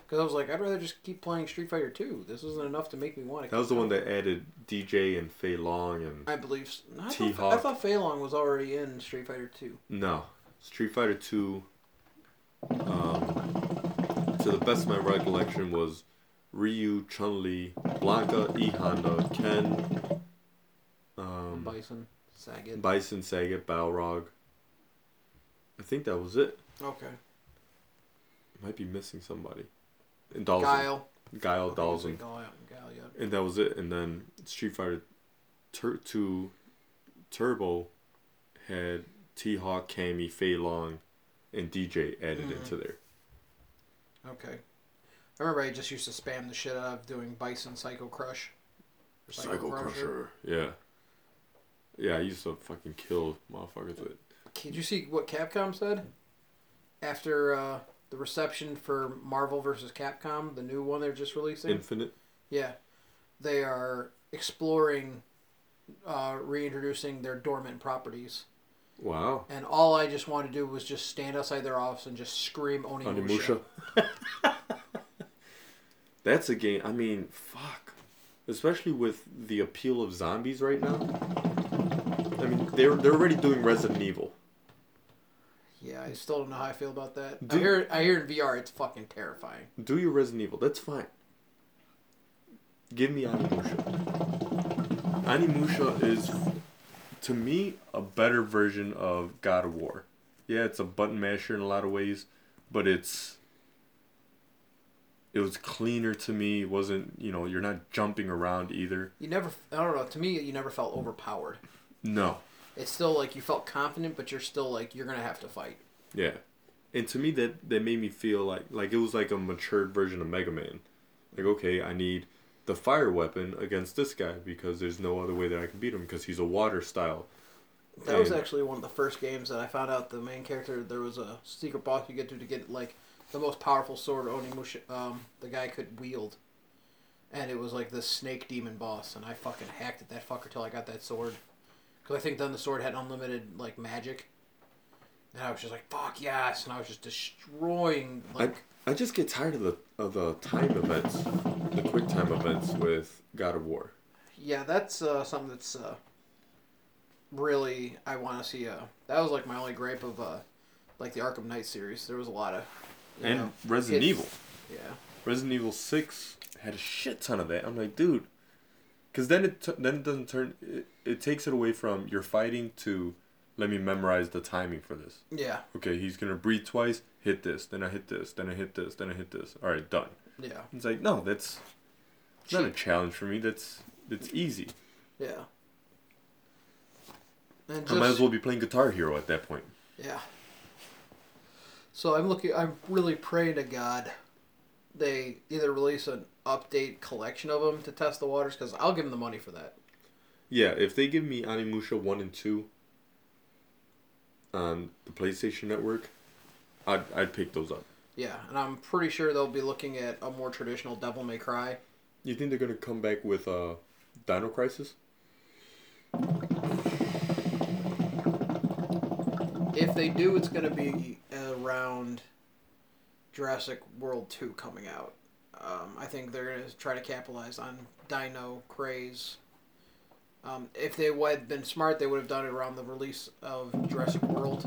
Speaker 1: Because I was like, I'd rather just keep playing Street Fighter Two. This isn't enough to make me want to.
Speaker 2: That was the one that added Dee Jay and Fei Long and
Speaker 1: I believe. no, I thought. I thought Fei Long was already in Street Fighter Two.
Speaker 2: no Street Fighter Two. Um, to the best of my recollection, was Ryu, Chun Li, Blanka, E Honda, Ken, um,
Speaker 1: Bison, Sagat.
Speaker 2: Bison, Sagat, Balrog. I think that was it.
Speaker 1: okay.
Speaker 2: Might be missing somebody. And Dalton.
Speaker 1: Guile.
Speaker 2: Guile,
Speaker 1: Okay. Guile,
Speaker 2: and that was it. And then Street Fighter Tur- Two Turbo had T Hawk, Cammy, Fei Long, and Dee Jay added
Speaker 1: Mhm.
Speaker 2: into there.
Speaker 1: Okay. I remember I just used to spam the shit out of doing Bison Psycho Crush. Or
Speaker 2: Psycho Crusher. Yeah. Yeah, I used to fucking kill motherfuckers with.
Speaker 1: Did you see what Capcom said after uh, the reception for Marvel vs. Capcom, the new one they're just releasing?
Speaker 2: Infinite.
Speaker 1: yeah, they are exploring uh, reintroducing their dormant properties.
Speaker 2: Wow.
Speaker 1: And all I just wanted to do was just stand outside their office and just scream Onimusha.
Speaker 2: Onimusha. That's a game. I mean, fuck. Especially with the appeal of zombies right now. I mean, they're they're already doing Resident Evil.
Speaker 1: Yeah, I still don't know how I feel about that. I
Speaker 2: Do-
Speaker 1: hear I hear in VR it's fucking terrifying.
Speaker 2: Do your Resident Evil. That's fine. Give me Onimusha. Onimusha is, to me, a better version of God of War. Yeah, it's a button masher in a lot of ways, but it's. It was cleaner to me. It wasn't, you know, you're not jumping around either.
Speaker 1: You never I don't know, to me you never felt overpowered.
Speaker 2: No.
Speaker 1: It's still like you felt confident but you're still like you're going to have to fight.
Speaker 2: Yeah. And to me, that, that made me feel like like it was like a matured version of Mega Man. Like, okay, I need the fire weapon against this guy because there's no other way that I can beat him because he's a water style.
Speaker 1: That was actually one of the first games that I found out the main character there was a secret boss you get to to get like the most powerful sword Onimusha um the guy could wield. And it was like the snake demon boss and I fucking hacked at that fucker till I got that sword. Cuz I think then the sword had unlimited like magic. And I was just like fuck yes and I was just destroying like
Speaker 2: I, I just get tired of the of the time events, the quick time events with God of War.
Speaker 1: Yeah, that's uh, something that's uh, really I want to see. Uh, that was like my only gripe of uh, like the Arkham Knight series. There was a lot of
Speaker 2: And
Speaker 1: know,
Speaker 2: Resident
Speaker 1: it-
Speaker 2: Evil.
Speaker 1: Yeah,
Speaker 2: Resident Evil Six had a shit ton of that. I'm like, dude, because then it t- then it doesn't turn. It, it takes it away from you're fighting to let me memorize the timing for this.
Speaker 1: yeah,
Speaker 2: Okay, he's gonna breathe twice, hit this, then I hit this, then I hit this, then I hit this. All right, done.
Speaker 1: Yeah,
Speaker 2: It's like no, that's it's not a challenge for me. That's it's easy.
Speaker 1: yeah. And
Speaker 2: I might as well be playing Guitar Hero at that point.
Speaker 1: Yeah. So I'm looking. I'm really praying to God they either release an update collection of them to test the waters because I'll give them the money for that.
Speaker 2: Yeah, if they give me Onimusha one and two on the PlayStation Network, I'd I'd pick those up.
Speaker 1: Yeah, and I'm pretty sure they'll be looking at a more traditional Devil May Cry.
Speaker 2: You think they're gonna come back with uh, Dino Crisis?
Speaker 1: If they do, it's going to be around Jurassic World 2 coming out. Um, I think they're gonna try to capitalize on Dino craze. Um, if they had been smart, they would have done it around the release of Jurassic World,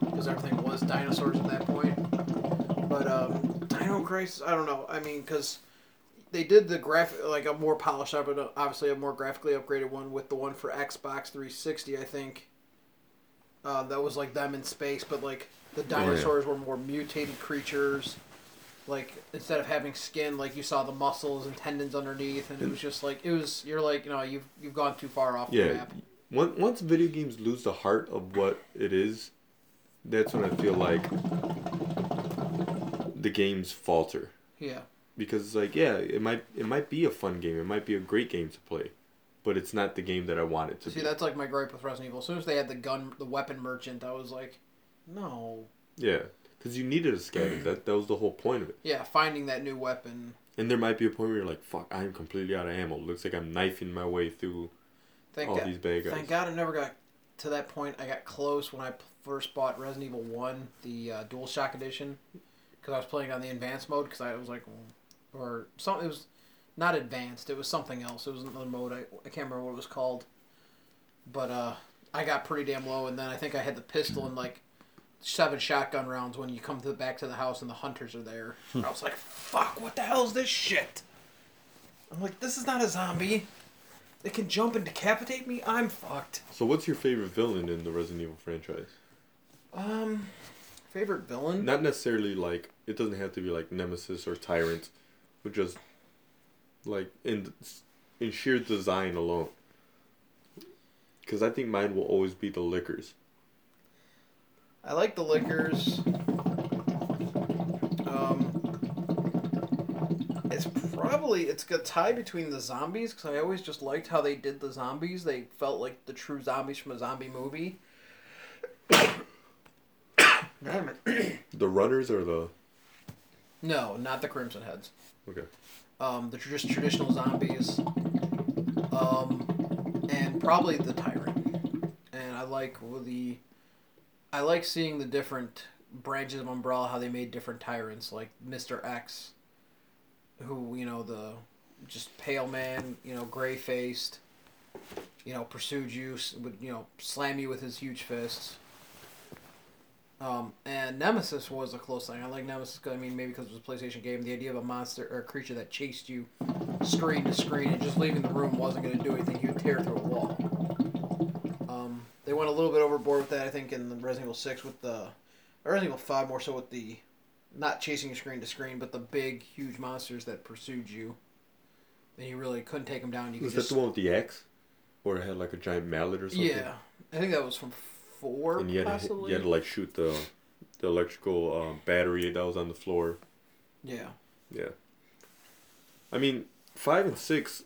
Speaker 1: because everything was dinosaurs at that point. But um, Dino craze, I don't know. I mean, because they did the graphic like a more polished, up but obviously a more graphically upgraded one with the one for Xbox 360. I think uh, that was like them in space, but like the
Speaker 2: yeah.
Speaker 1: dinosaurs were more mutated creatures. Like instead of having skin, like you saw the muscles and tendons underneath, and it was just like it was. You're like, you know, you've you've gone too far off the map.
Speaker 2: Once once video games lose the heart of what it is, that's when I feel like the games falter.
Speaker 1: Yeah,
Speaker 2: Because it's like, yeah, it might it might be a fun game, it might be a great game to play, but it's not the game that I want it to
Speaker 1: see,
Speaker 2: be.
Speaker 1: that's like my gripe with Resident Evil. As soon as they had the gun, the weapon merchant, I was like, no.
Speaker 2: Yeah, because you needed a scatter. that that was the whole point of it.
Speaker 1: Yeah, finding that new weapon.
Speaker 2: And there might be a point where you're like, fuck, I'm completely out of ammo. Looks like I'm knifing my way through
Speaker 1: Thank
Speaker 2: all
Speaker 1: God.
Speaker 2: these bad guys.
Speaker 1: Thank God I never got to that point. I got close when I first bought Resident Evil One, the uh, Dual Shock Edition, because I was playing on the advanced mode. Because I was like, or something. It was not advanced. It was something else. It was another mode. I, I can't remember what it was called. But uh, I got pretty damn low, and then I think I had the pistol and like seven shotgun rounds when you come to the back to the house and the hunters are there. I was like, fuck! What the hell is this shit? I'm like, this is not a zombie. They can jump and decapitate me. I'm fucked.
Speaker 2: So, what's your favorite villain in the Resident Evil franchise?
Speaker 1: Um, favorite villain?
Speaker 2: Not necessarily like it doesn't have to be like Nemesis or Tyrant, but just like in in sheer design alone. Because I think mine will always be the Lickers.
Speaker 1: I like the Lickers. Um, it's probably it's a tie between the zombies because I always just liked how they did the zombies. They felt like the true zombies from a zombie movie. Damn it!
Speaker 2: The Runners or the
Speaker 1: no, not the Crimson Heads.
Speaker 2: okay.
Speaker 1: Um, the tr- just traditional zombies. Um, and probably the tyrant. And I like the, I like seeing the different branches of Umbrella how they made different tyrants like Mister X, who you know the, just pale man you know gray faced, you know pursued you s- would you know slam you with his huge fists. Um, and Nemesis was a close thing. I like Nemesis. I mean, maybe because it was a PlayStation game. The idea of a monster or a creature that chased you screen to screen and just leaving the room wasn't going to do anything. He would tear through a wall. Um, they went a little bit overboard with that, I think, in the Resident Evil Six with the or Resident Evil Five more so with the not chasing you screen to screen, but the big, huge monsters that pursued you. And you really couldn't take them down. You
Speaker 2: Was
Speaker 1: could
Speaker 2: that
Speaker 1: just
Speaker 2: the one with the axe, or it had like a giant mallet or something?
Speaker 1: yeah. I think that was from four,
Speaker 2: And you had to, you had to like shoot the the electrical um, battery that was on the floor.
Speaker 1: yeah.
Speaker 2: Yeah. I mean, five and six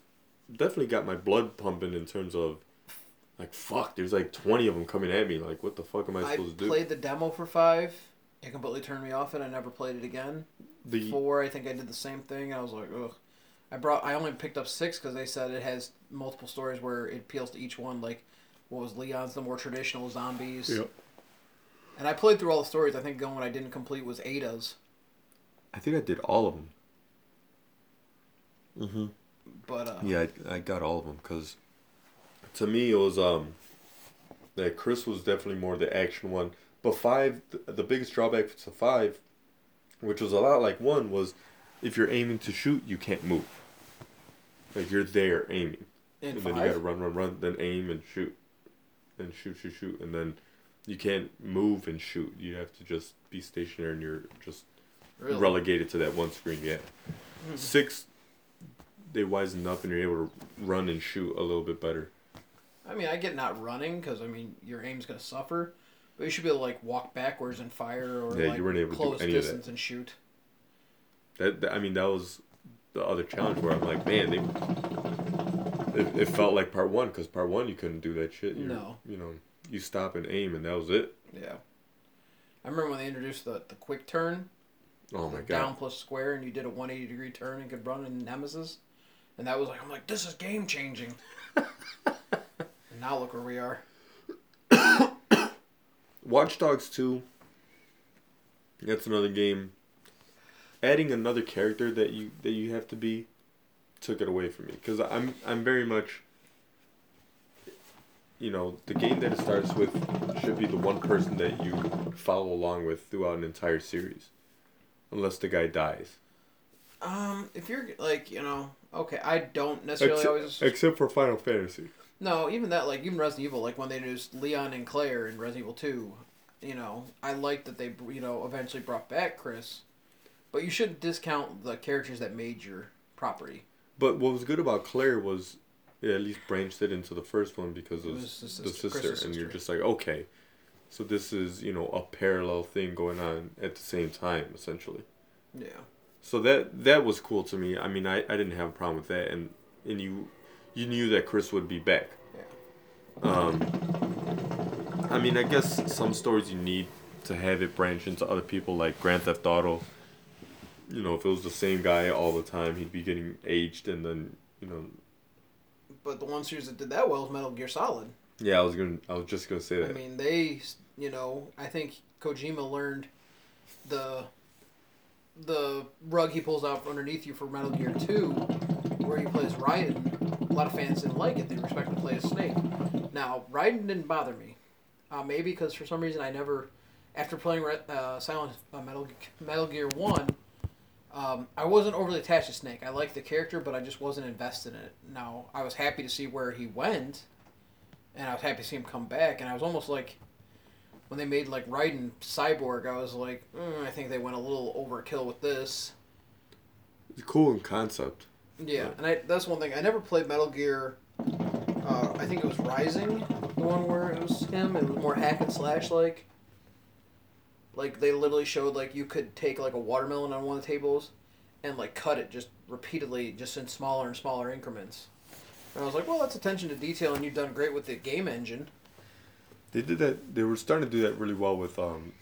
Speaker 2: definitely got my blood pumping in terms of like fuck. There's like twenty of them coming at me. Like, what the fuck am I
Speaker 1: I
Speaker 2: supposed to do?
Speaker 1: played the demo for five. It completely turned me off, and I never played it again.
Speaker 2: the
Speaker 1: Four, I think I did the same thing. I was like, ugh. I brought. I only picked up six because they said it has multiple stories where it appeals to each one. Like, what was Leon's the more traditional zombies.
Speaker 2: Yep.
Speaker 1: And I played through all the stories. I think the one I didn't complete was Ada's.
Speaker 2: I think I did all of them. Mm-hmm.
Speaker 1: But uh,
Speaker 2: Yeah, I, I got all of them because to me it was um that Chris was definitely more the action one, but five the, the biggest drawback to five, which was a lot like one, was if you're aiming to shoot you can't move. Like you're there aiming,
Speaker 1: in
Speaker 2: and
Speaker 1: five,
Speaker 2: then you gotta run, run, run, then aim and shoot, and shoot, shoot, shoot, and then you can't move and shoot. You have to just be stationary, and you're just
Speaker 1: really?
Speaker 2: relegated to that one screen. Yeah.
Speaker 1: Mhm.
Speaker 2: Six, they wisen up and you're able to run and shoot a little bit better.
Speaker 1: I mean, I get not running because I mean your aim's gonna suffer, but you should be able to like walk backwards and fire or
Speaker 2: Yeah,
Speaker 1: like
Speaker 2: you weren't able to do
Speaker 1: close
Speaker 2: of that.
Speaker 1: distance and shoot.
Speaker 2: That, that I mean, that was the other challenge where I'm like, man, they. It, it felt like part one because part one you couldn't do that shit. You,
Speaker 1: No.
Speaker 2: You know, you stop and aim and that was it.
Speaker 1: Yeah. I remember when they introduced the, the quick turn,
Speaker 2: Oh my god.
Speaker 1: down plus square, and you did a 180 degree turn and could run in Nemesis. And that was like, I'm like, this is game changing. and now look where we are.
Speaker 2: Watch Dogs 2. That's another game. adding another character that you that you have to be took it away from me because I'm I'm very much you know the game that it starts with should be the one person that you follow along with throughout an entire series unless the guy dies
Speaker 1: Um, if you're like, you know, okay, I don't necessarily
Speaker 2: except,
Speaker 1: always.
Speaker 2: except for Final Fantasy
Speaker 1: No, even that, like even Resident Evil, like when they introduced Leon and Claire in Resident Evil Two, you know, I like that they, you know, eventually brought back Chris, but you shouldn't discount the characters that made your property.
Speaker 2: But what was good about Claire was it at least branched it into the first one because
Speaker 1: It
Speaker 2: of
Speaker 1: was the
Speaker 2: the
Speaker 1: sister-
Speaker 2: sister, and you're just like okay. So this is you know a parallel thing going on at the same time essentially.
Speaker 1: Yeah.
Speaker 2: so that that was cool to me. I mean i, I didn't have a problem with that and and you you knew that chris would be back.
Speaker 1: Yeah.
Speaker 2: um i mean i guess some stories you need to have it branch into other people like grand theft auto you know if it was the same guy all the time he'd be getting aged and then you know
Speaker 1: But the one series that did that well was Metal Gear Solid.
Speaker 2: yeah i was gonna i was just gonna say that
Speaker 1: I mean, they, you know, I think Kojima learned the the rug he pulls out from underneath you for Metal Gear Two, where he plays Raiden. A lot of fans didn't like it; they expected to play as Snake. Now, Raiden didn't bother me, uh, maybe because for some reason I never, after playing uh, Silent uh, Metal Metal Gear One. Um, I wasn't overly attached to Snake. I liked the character, but I just wasn't invested in it. Now, I was happy to see where he went, and I was happy to see him come back. And I was almost like, when they made like Raiden Cyborg, I was like, mm, I think they went a little overkill with this.
Speaker 2: it's cool in concept
Speaker 1: Yeah,
Speaker 2: Right.
Speaker 1: and I that's one thing. I never played Metal Gear. Uh, I think it was Rising, the one where it was him. It was more hack and slash like. Like they literally showed like you could take like a watermelon on one of the tables, and like cut it just repeatedly, just in smaller and smaller increments. And I was like, well, that's attention to detail, and you've done great with the game engine.
Speaker 2: They did that. They were starting to do that really well with um,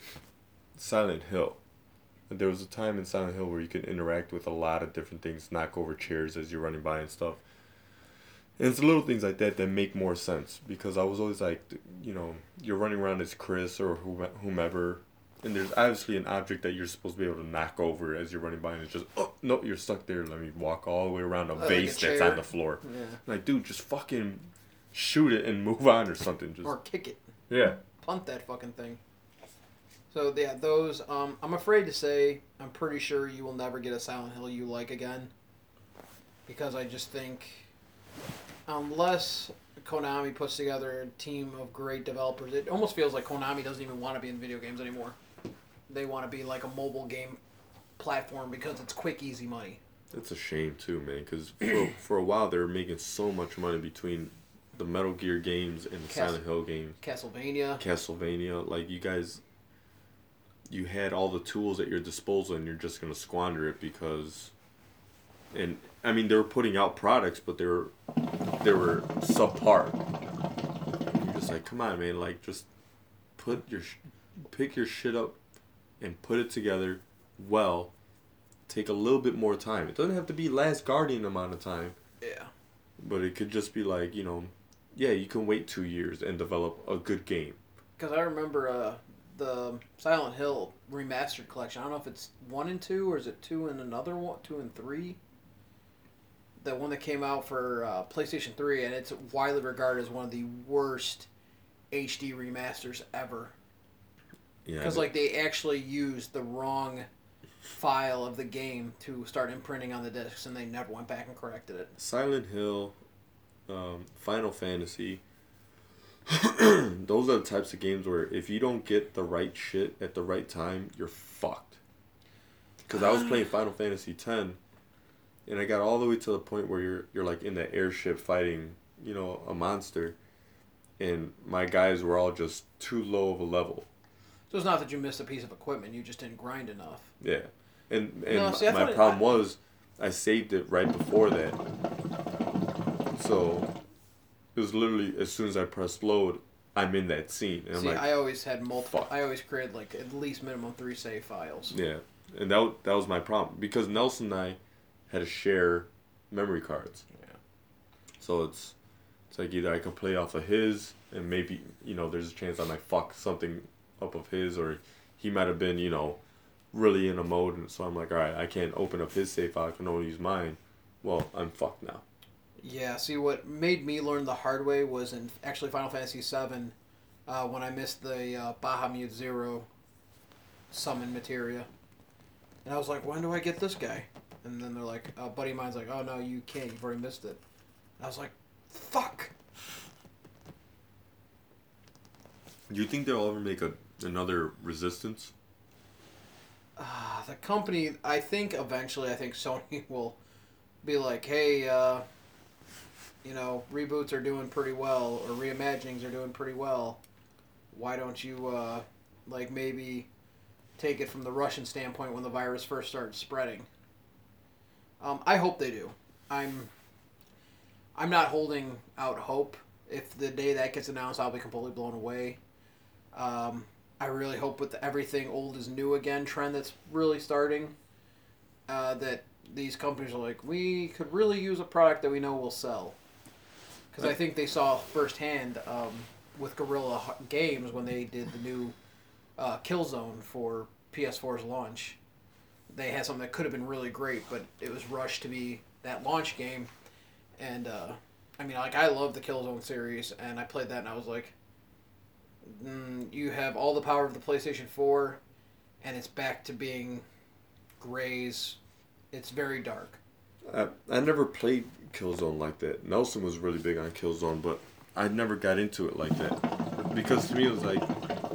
Speaker 2: Silent Hill. There was a time in Silent Hill where you could interact with a lot of different things, knock over chairs as you're running by and stuff. And it's little things like that that make more sense because I was always like, you know, you're running around as Chris or whomever, and there's obviously an object that you're supposed to be able to knock over as you're running by, and it's just, oh no, you're stuck there. Let me walk all the way around a
Speaker 1: like a
Speaker 2: vase that's on the floor.
Speaker 1: Yeah.
Speaker 2: Like, dude, just fucking shoot it and move on or something. Just
Speaker 1: Or kick it.
Speaker 2: yeah.
Speaker 1: punt that fucking thing. So yeah, those. Um, I'm afraid to say I'm pretty sure you will never get a Silent Hill you like again, because I just think, unless Konami puts together a team of great developers, it almost feels like Konami doesn't even want to be in video games anymore. They want to be like a mobile game platform because it's quick, easy money.
Speaker 2: That's a shame too, man. Because for, for a while they were making so much money between the Metal Gear games and the
Speaker 1: Cas-
Speaker 2: Silent Hill games,
Speaker 1: Castlevania.
Speaker 2: Castlevania. Like you guys, you had all the tools at your disposal, and you're just gonna squander it because. And I mean, they were putting out products, but they were they were subpar. You're just like, come on, man! Like, just put your sh- pick your shit up and put it together well take a little bit more time. It doesn't have to be Last Guardian amount of time,
Speaker 1: Yeah.
Speaker 2: but it could just be like, you know, yeah, you can wait two years and develop a good game.
Speaker 1: Because I remember uh, the Silent Hill remastered collection. I don't know if it's one and two or is it two and another one, two and three. The one that came out for uh, PlayStation Three, and it's widely regarded as one of the worst HD remasters ever.
Speaker 2: Yeah,
Speaker 1: Because like they actually used the wrong file of the game to start imprinting on the discs, and they never went back and corrected it.
Speaker 2: Silent Hill, um, Final Fantasy. those are the types of games where if you don't get the right shit at the right time, you're fucked. Because I was playing Final Fantasy X, and I got all the way to the point where you're you're like in the airship fighting, you know, a monster, and my guys were all just too low of a level.
Speaker 1: So it's not that you missed a piece of equipment; you just didn't grind enough.
Speaker 2: Yeah, and and
Speaker 1: No, see, I
Speaker 2: my
Speaker 1: thought it-
Speaker 2: problem was I saved it right before that, so it was literally as soon as I pressed load, I'm in that scene, and I'm
Speaker 1: See,
Speaker 2: like,
Speaker 1: I always had multiple.
Speaker 2: fuck.
Speaker 1: I always created like at least minimum three save files.
Speaker 2: yeah, and that that was my problem because Nelson and I had to share memory cards.
Speaker 1: Yeah.
Speaker 2: So it's it's like either I can play off of his, and maybe you know there's a chance I might fuck something up of his, or he might have been you know really in a mode, and so I'm like, all right, I can't open up his safe. I can only use mine. Well, I'm fucked now.
Speaker 1: Yeah, see, what made me learn the hard way was in actually Final Fantasy VII uh, when I missed the uh, Bahamut Zero summon materia. And I was like, when do I get this guy? And then they're like, a buddy of mine's like, oh no, you can't, you've already missed it. And I was like, fuck!
Speaker 2: Do you think they'll ever make a another Resistance?
Speaker 1: Uh, the company, I think eventually, I think Sony will be like, hey, uh, you know, reboots are doing pretty well, or reimaginings are doing pretty well. Why don't you, uh, like, maybe take it from the Russian standpoint when the virus first started spreading? Um, I hope they do. I'm, I'm not holding out hope. If the day that gets announced, I'll be completely blown away. Um, I really hope with the everything old is new again trend that's really starting, uh, that these companies are like, we could really use a product that we know will sell. Because I think they saw firsthand um, with Guerrilla Games when they did the new uh, Killzone for PS4's launch. They had something that could have been really great, but it was rushed to be that launch game. And uh, I mean, like I love the Killzone series, and I played that, and I was like, mm, you have all the power of the PlayStation Four, and it's back to being grays. It's very dark.
Speaker 2: I, I never played Killzone like that. Nelson was really big on Killzone, but I never got into it like that because to me it was like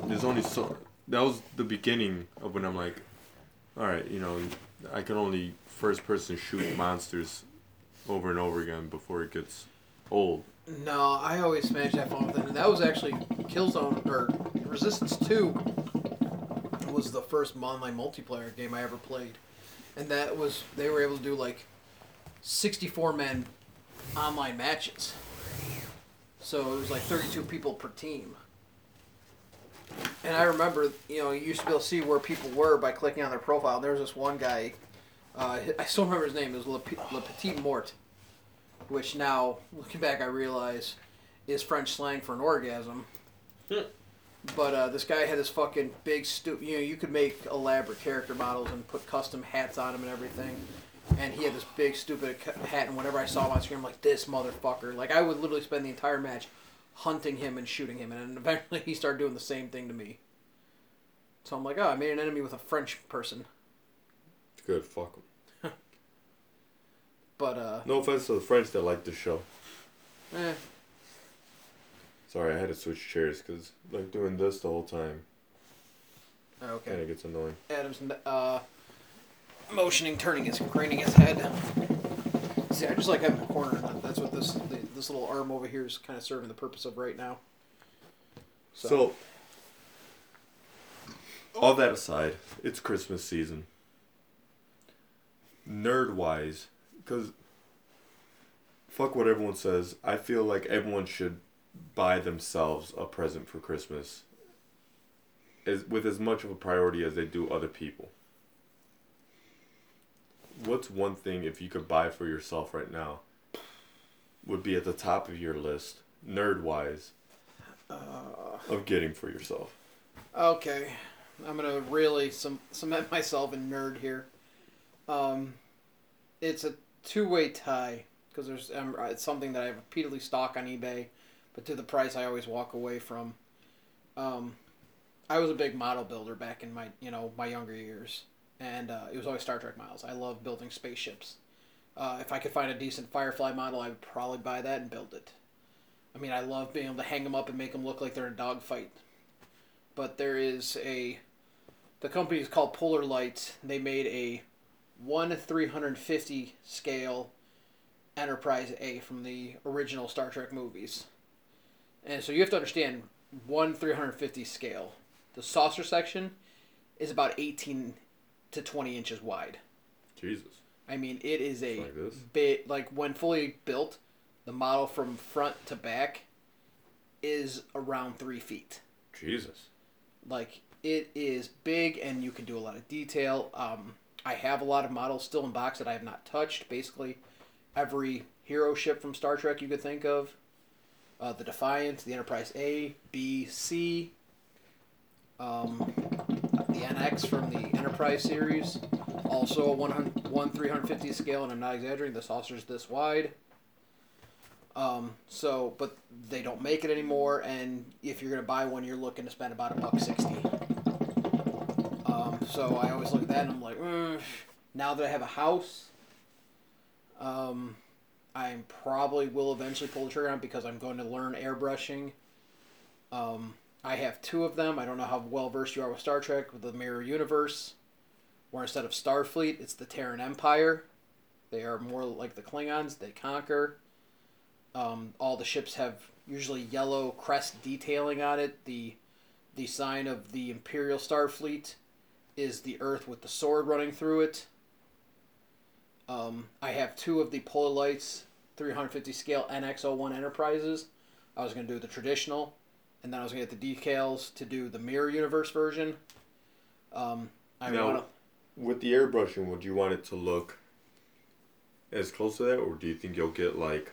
Speaker 2: there's only so that was the beginning of when I'm like, all right, you know, I can only first person shoot monsters over and over again before it gets old.
Speaker 1: No, I always smashed that phone with it. That was actually Killzone or Resistance Two was the first online multiplayer game I ever played, and that was they were able to do like sixty four man online matches. So it was like thirty two people per team. And I remember, you know, you used to be able to see where people were by clicking on their profile. There was this one guy, uh, I still remember his name. It was Le, Le Petit Mort, which now, looking back, I realize is French slang for an orgasm. but uh, this guy had this fucking big stupid. You know, you could make elaborate character models and put custom hats on him and everything. And he had this big stupid hat, and whenever I saw him on screen, I'm like, this motherfucker. Like, I would literally spend the entire match hunting him and shooting him, and then eventually he started doing the same thing to me. So I'm like, oh, I made an enemy with a French person.
Speaker 2: Good, fuck 'em.
Speaker 1: But, uh,
Speaker 2: No offense to the French that like the show.
Speaker 1: eh,
Speaker 2: Sorry, I had to switch chairs because like doing this the whole time
Speaker 1: okay.
Speaker 2: kind of gets annoying.
Speaker 1: Adam's uh, motioning, turning his, craning his head. See, I just like having a corner. That's what this this little arm over here is kind of serving the purpose of right now.
Speaker 2: So, all that aside, it's Christmas season. Nerd wise, because fuck what everyone says, I feel like everyone should buy themselves a present for Christmas as, with as much of a priority as they do other people. What's one thing if you could buy for yourself right now would be at the top of your list, nerd wise,
Speaker 1: Uh,
Speaker 2: of getting for yourself?
Speaker 1: okay, I'm gonna really cement myself in nerd here. Um, it's a two-way tie because there's um, it's something that I repeatedly stock on eBay, but to the price I always walk away from. Um, I was a big model builder back in my you know my younger years, and uh, it was always Star Trek models. I love building spaceships. Uh, if I could find a decent Firefly model, I would probably buy that and build it. I mean, I love being able to hang them up and make them look like they're in a dogfight. But there is a, the company is called Polar Lights. They made a one three hundred fifty scale Enterprise A from the original Star Trek movies. And so you have to understand one 350 scale. The saucer section is about 18 to 20 inches wide.
Speaker 2: Jesus.
Speaker 1: I mean, it is a
Speaker 2: Like
Speaker 1: bit like when fully built, the model from front to back is around three feet.
Speaker 2: Jesus.
Speaker 1: Like it is big, and you can do a lot of detail. Um, I have a lot of models still in box that I have not touched. Basically, every hero ship from Star Trek you could think of. Uh, the Defiant, the Enterprise A, B, C, um, the NX from the Enterprise series. Also a 100, 1 350 scale, and I'm not exaggerating. The saucer's this wide. Um, so, but they don't make it anymore, and if you're gonna buy one, you're looking to spend about a buck sixty. So I always look at that and I'm like, mm. now that I have a house, um, I probably will eventually pull the trigger on because I'm going to learn airbrushing. Um, I have two of them. I don't know how well versed you are with Star Trek with the Mirror Universe, where instead of Starfleet, it's the Terran Empire. They are more like the Klingons. They conquer. Um, all the ships have usually yellow crest detailing on it. The the sign of the Imperial Starfleet is the Earth with the sword running through it. Um, I have two of the Polar Lights 350 scale NX01 Enterprises. I was going to do the traditional, and then I was going to get the decals to do the Mirror Universe version. Um, I
Speaker 2: Now-
Speaker 1: want to.
Speaker 2: With the airbrushing, would you want it to look as close to that, or do you think you'll get like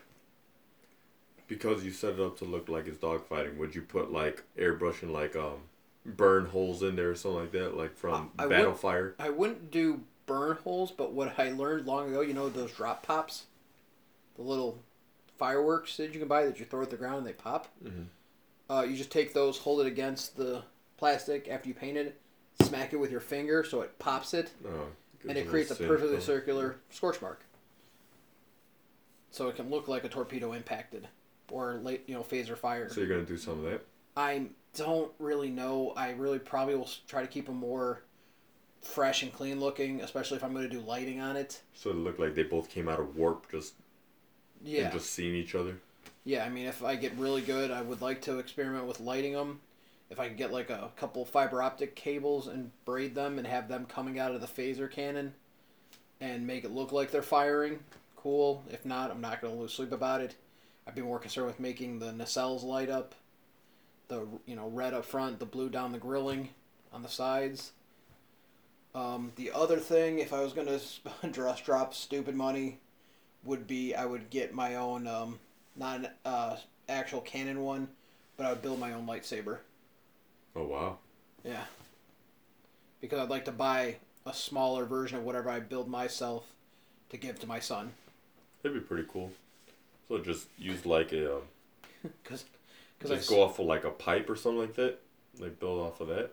Speaker 2: because you set it up to look like it's dogfighting? Would you put like airbrushing like um burn holes in there or something like that, like from
Speaker 1: I- I
Speaker 2: Battle
Speaker 1: would-
Speaker 2: Fire?
Speaker 1: I wouldn't do burn holes, but what I learned long ago, you know those drop pops, the little fireworks that you can buy that you throw at the ground and they pop.
Speaker 2: Mhm.
Speaker 1: Uh, you just take those, hold it against the plastic after you paint it, smack it with your finger so it pops it,
Speaker 2: Oh,
Speaker 1: and it creates a perfectly circular scorch mark. So it can look like a torpedo impacted, or late, you know, phaser fire.
Speaker 2: So you're gonna do some of that.
Speaker 1: I don't really know. I really probably will try to keep them more fresh and clean looking, especially if I'm going to do lighting on it.
Speaker 2: So it looked like they both came out of warp, just
Speaker 1: Yeah,
Speaker 2: and just seeing each other.
Speaker 1: yeah. I mean, if I get really good, I would like to experiment with lighting them. If I could get like a couple fiber optic cables and braid them and have them coming out of the phaser cannon, and make it look like they're firing, cool. If not, I'm not going to lose sleep about it. I'd be more concerned with making the nacelles light up, the you know red up front, the blue down the grilling, on the sides. Um, the other thing, if I was gonna just drop stupid money, would be I would get my own, um, not an uh, actual Canon one, but I would build my own lightsaber.
Speaker 2: Oh wow.
Speaker 1: Yeah. Because I'd like to buy a smaller version of whatever I build myself to give to my son.
Speaker 2: That'd be pretty cool. So just use like a um,
Speaker 1: Because, because I
Speaker 2: just
Speaker 1: s-
Speaker 2: go off of like a pipe or something like that. Like build off of that.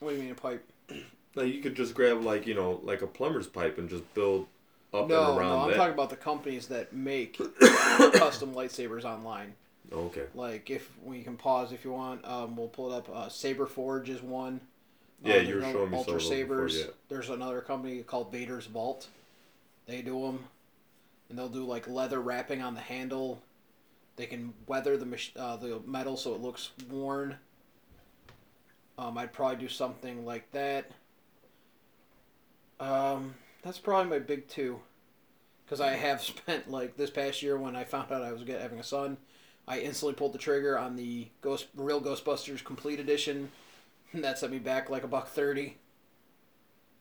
Speaker 1: what do you mean a pipe?
Speaker 2: Like you could just grab like you know like a plumber's pipe and just build up
Speaker 1: no,
Speaker 2: and around
Speaker 1: no, I'm
Speaker 2: that.
Speaker 1: talking about the companies that make custom lightsabers online.
Speaker 2: Oh, okay.
Speaker 1: Like if we can pause if you want, um, we'll pull it up. Uh, Saber Forge is one.
Speaker 2: Yeah, you were
Speaker 1: there's
Speaker 2: showing me some
Speaker 1: Ultra
Speaker 2: those before, yeah.
Speaker 1: There's another company called Vader's Vault. They do them, and they'll do like leather wrapping on the handle. They can weather the uh, the metal so it looks worn. Um, I'd probably do something like that. Um, that's probably my big two, because I have spent like this past year when I found out I was getting, having a son, I instantly pulled the trigger on the Ghost Real Ghostbusters Complete Edition. And that set me back like a buck thirty.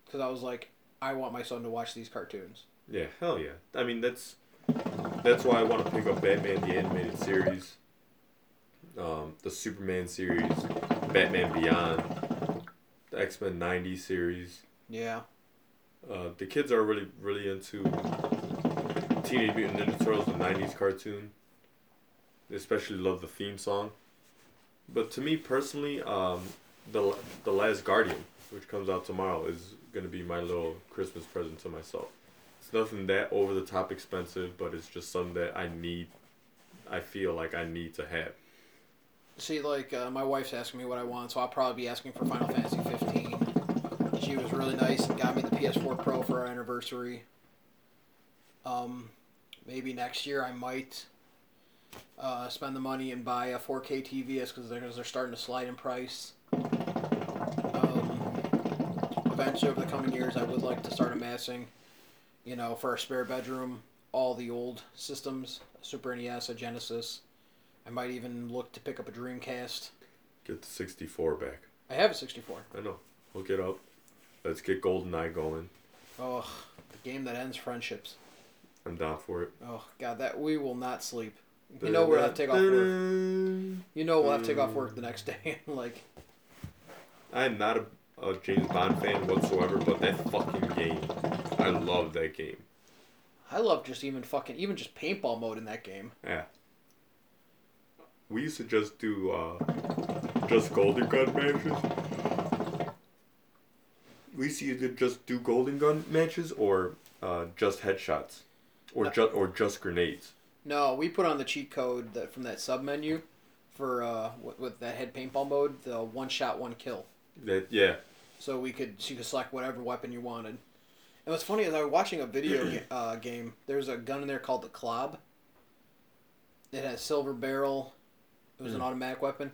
Speaker 1: Because I was like, I want my son to watch these cartoons.
Speaker 2: Yeah, hell yeah. I mean that's that's why I want to pick up Batman the animated series, um, the Superman series, Batman Beyond, the X Men '90s series.
Speaker 1: Yeah.
Speaker 2: Uh, the kids are really really into Teenage Mutant Ninja Turtles, the '90s cartoon. They especially love the theme song. But to me personally, um, the the Last Guardian, which comes out tomorrow, is gonna be my little Christmas present to myself. It's nothing that over the top expensive, but it's just something that I need. I feel like I need to have.
Speaker 1: See, like uh, my wife's asking me what I want, so I'll probably be asking for Final Fantasy 15. She was really nice and got me the PS4 Pro for our anniversary. Um, maybe next year I might uh, spend the money and buy a 4K TV because they're, they're starting to slide in price. Um, eventually, over the coming years, I would like to start amassing, you know, for our spare bedroom, all the old systems Super NES, a Genesis. I might even look to pick up a Dreamcast.
Speaker 2: Get the 64 back.
Speaker 1: I have a 64.
Speaker 2: I know. Hook it up. Let's get GoldenEye going.
Speaker 1: Oh, the game that ends friendships.
Speaker 2: I'm down for it.
Speaker 1: Oh God, that we will not sleep. You know we'll have to take off work. You know we'll have to take off work the next day. like,
Speaker 2: I'm not a a James Bond fan whatsoever, but that fucking game, I love that game.
Speaker 1: I love just even fucking even just paintball mode in that game.
Speaker 2: Yeah. We used to just do uh, just golden gun matches. We used to either just do golden gun matches or uh, just headshots, or
Speaker 1: Uh,
Speaker 2: just or just grenades.
Speaker 1: No, we put on the cheat code that from that sub menu for uh with, with that head paintball mode, the one shot one kill.
Speaker 2: That yeah,
Speaker 1: So we could so you could select whatever weapon you wanted. And what's funny is I was watching a video ga- uh, game. There's a gun in there called the Klobb. It has silver barrel. It was an
Speaker 2: Mm.
Speaker 1: automatic weapon.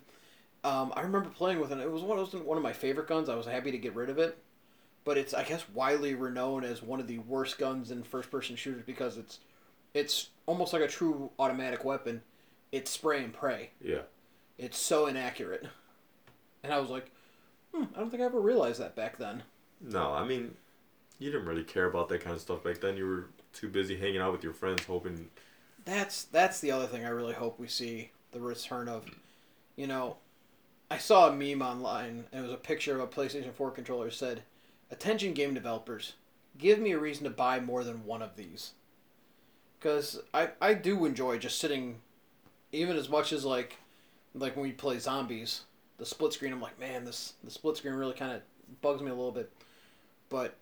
Speaker 1: Um, I remember playing with it. It was one, it was one of my favorite guns. I was happy to get rid of it. But it's I guess widely renowned as one of the worst guns in first person shooters because it's it's almost like a true automatic weapon. It's spray and pray.
Speaker 2: yeah.
Speaker 1: It's so inaccurate. And I was like, hmm, I don't think I ever realized that back then.
Speaker 2: No, I mean, you didn't really care about that kind of stuff back then. You were too busy hanging out with your friends, hoping.
Speaker 1: That's that's the other thing I really hope we see the return of. You know, I saw a meme online and it was a picture of a PlayStation 4 controller said, "Attention game developers, give me a reason to buy more than one of these." Cuz I I do enjoy just sitting even as much as like like when we play zombies, the split screen I'm like, "Man, this the split screen really kind of bugs me a little bit." But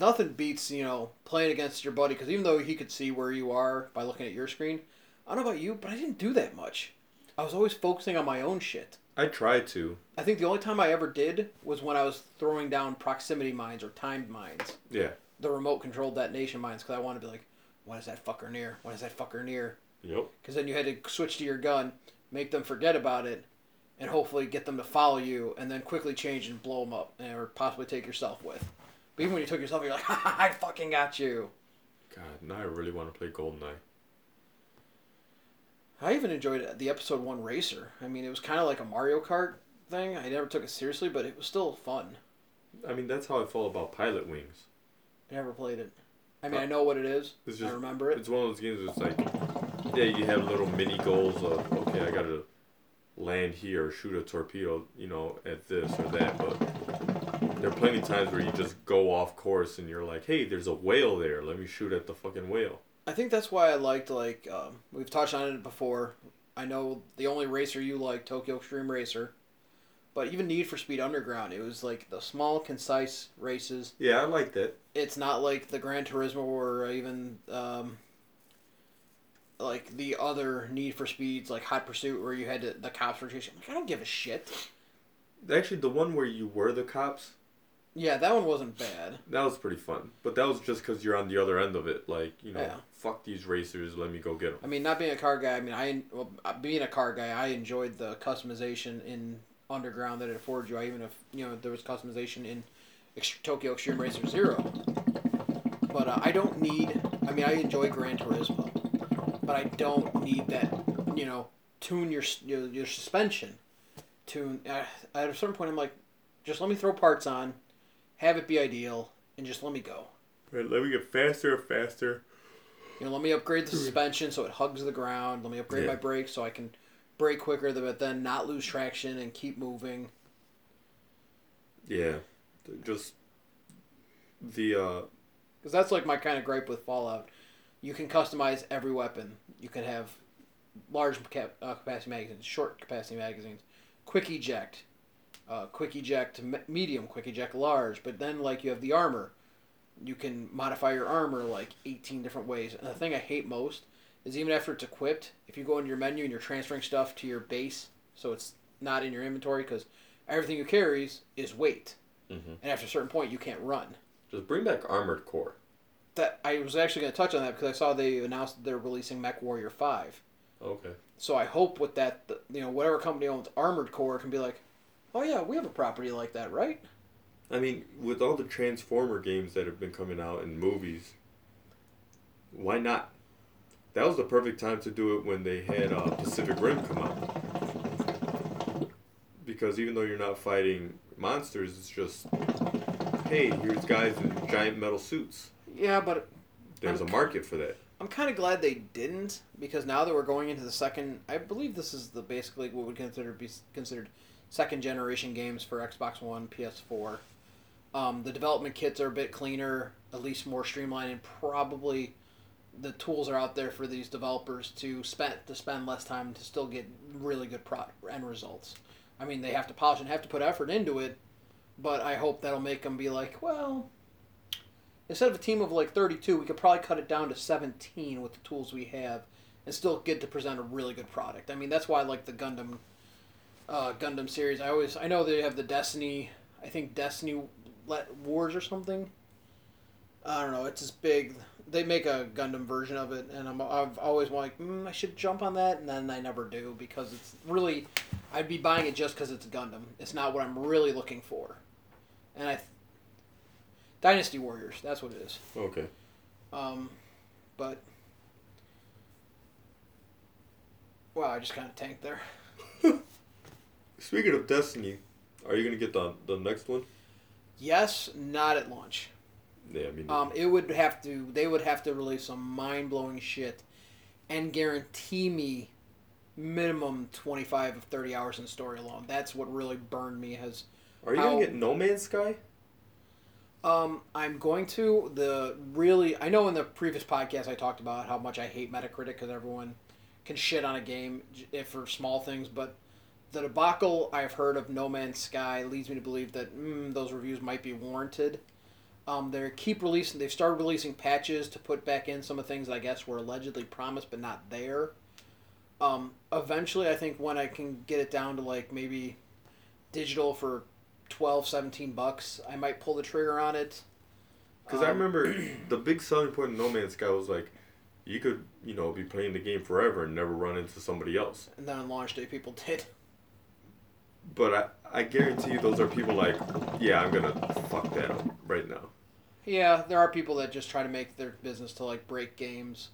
Speaker 1: nothing beats you know playing against your buddy because even though he could see where you are by looking at your screen i don't know about you but i didn't do that much i was always focusing on my own shit
Speaker 2: I tried to.
Speaker 1: i think the only time i ever did was when i was throwing down proximity mines or timed mines
Speaker 2: Yeah.
Speaker 1: the remote controlled detonation mines because i wanted to be like when is that fucker near when is that fucker near
Speaker 2: Yep.
Speaker 1: because then you had to switch to your gun make them forget about it and hopefully get them to follow you and then quickly change and blow them up or possibly take yourself with but even when you took yourself you're like i fucking got you
Speaker 2: God, now I really want to play GoldenEye.
Speaker 1: I even enjoyed the episode one racer. I mean, it was kind of like a Mario Kart thing. I never took it seriously, but it was still fun.
Speaker 2: I mean, that's how I felt about Pilot Wings.
Speaker 1: I never played it. I mean, uh, I know what it is.
Speaker 2: It's
Speaker 1: I
Speaker 2: just-
Speaker 1: remember it.
Speaker 2: It's one of those games that's like, yeah, you have little mini goals of, okay, I gotta land here shoot a torpedo, you know, at this or that, but there are plenty of times where you just go off course and you're like, hey, there's a whale there, let me shoot at the fucking whale.
Speaker 1: I think that's why I liked like um, we've touched on it before. I know the only racer you like, Tokyo Extreme Racer, but even Need for Speed Underground, it was like the small, concise races.
Speaker 2: Yeah, I liked it.
Speaker 1: It's not like the Gran Turismo or even um, like the other Need for Speeds, like Hot Pursuit, where you had to, the cops were chasing. Like, I don't give a shit.
Speaker 2: Actually, the one where you were the cops,
Speaker 1: Yeah, that one wasn't bad.
Speaker 2: that was pretty fun. But that was just because you're on the other end of it. Like, you know,
Speaker 1: Yeah.
Speaker 2: fuck these racers, let me go get them.
Speaker 1: I mean, not being a car guy, I mean, I well, uh, being a car guy, I enjoyed the customization in Underground that it afforded you. I even if you know there was customization in Tokyo Extreme Racer Zero. But uh, I don't need. I mean, I enjoy Gran Turismo, but I don't need that. You know, tune your your, your suspension. Tune. Uh, at a certain point, I'm like, just let me throw parts on, have it be ideal, and just let me go.
Speaker 2: Right, let me get faster and faster.
Speaker 1: You know, let me upgrade the suspension so it hugs the ground. Let me upgrade
Speaker 2: Yeah.
Speaker 1: my brakes so I can brake quicker, but then not lose traction and keep moving.
Speaker 2: Yeah, just the uh,
Speaker 1: Because that's like my kind of gripe with Fallout. You can customize every weapon. You can have large cap- uh, capacity magazines, short capacity magazines, quick eject, uh, quick eject me- medium, quick eject large. But then like you have the armor. You can modify your armor like 18 different ways. And the thing I hate most is even after it's equipped, if you go into your menu and you're transferring stuff to your base, so it's not in your inventory because everything you carries is weight.
Speaker 2: Mhm.
Speaker 1: And after a certain point, you can't run.
Speaker 2: just bring back Armored Core.
Speaker 1: that I was actually going to touch on that because I saw they announced they're releasing Mech Warrior Five.
Speaker 2: Okay.
Speaker 1: So I hope with that, you know, whatever company owns Armored Core can be like, oh yeah, we have a property like that, right?
Speaker 2: I mean, with all the Transformer games that have been coming out in movies, why not? That was the perfect time to do it when they had uh, Pacific Rim come out. Because even though you're not fighting monsters, it's just, hey, here's guys in giant metal suits.
Speaker 1: Yeah, but
Speaker 2: There's a
Speaker 1: I'm-
Speaker 2: market for that.
Speaker 1: I'm kind of glad they didn't because now that we're going into the second, I believe this is the basically what would consider be considered second generation games for Xbox One, PS4. Um, the development kits are a bit cleaner, at least more streamlined, and probably the tools are out there for these developers to spend to spend less time to still get really good pro- end results. I mean, they have to polish and have to put effort into it, but I hope that'll make them be like, well, instead of a team of like 32, we could probably cut it down to 17 with the tools we have and still get to present a really good product. I mean, that's why I like the Gundam uh, Gundam series. I always I know they have the Destiny, I think Destiny Let Wars or something. I don't know. It's this big. They make a Gundam version of it, and I'm I've always like mm, I should jump on that, and then I never do because it's really I'd be buying it just because it's Gundam. It's not what I'm really looking for, and I. Dynasty Warriors. That's what it is.
Speaker 2: Okay.
Speaker 1: Um, but wow, I just kind of tanked there.
Speaker 2: Speaking of Destiny, are you gonna get the the next one?
Speaker 1: Yes, not at launch.
Speaker 2: Yeah, I mean,
Speaker 1: Um, it would have to. They would have to release some mind blowing shit, and guarantee me minimum twenty five of thirty hours in story alone. That's what really burned me. Has
Speaker 2: are you
Speaker 1: how-
Speaker 2: gonna get No Man's Sky?
Speaker 1: Um, I'm going to the really. I know in the previous podcast I talked about how much I hate Metacritic because everyone can shit on a game if for small things, but the debacle I've heard of No Man's Sky leads me to believe that mm, those reviews might be warranted. Um, they keep releasing. They've started releasing patches to put back in some of the things that I guess were allegedly promised but not there. Um, eventually, I think when I can get it down to like maybe digital for 12, 17 bucks, I might pull the trigger on it.
Speaker 2: Because I
Speaker 1: Um,
Speaker 2: remember the big selling point in No Man's Sky was like, you could you know be playing the game forever and never run into somebody else.
Speaker 1: And then on launch day, people did.
Speaker 2: But I I guarantee you those are people like, yeah, I'm gonna fuck that up right now.
Speaker 1: Yeah, there are people that just try to make their business to like break games.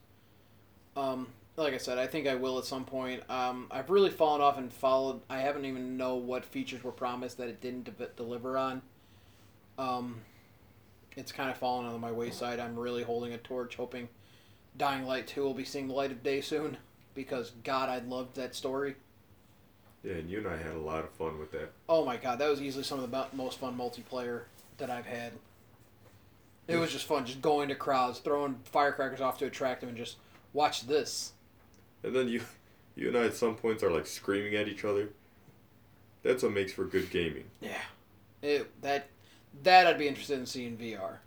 Speaker 1: Um, like I said, I think I will at some point. Um, I've really fallen off and followed. I haven't even know what features were promised that it didn't de- deliver on. Um, it's kind of fallen on my wayside. I'm really holding a torch, hoping Dying Light Two will be seeing the light of day soon. Because God, I loved that story.
Speaker 2: Yeah, and you and I had a lot of fun with that.
Speaker 1: Oh my god, that was easily some of the most fun multiplayer that I've had. It was just fun, just going to crowds, throwing firecrackers off to attract them, and just watch this.
Speaker 2: And then you, you and I at some points are like screaming at each other. That's what makes for good gaming.
Speaker 1: Yeah, it that that I'd be interested in seeing VR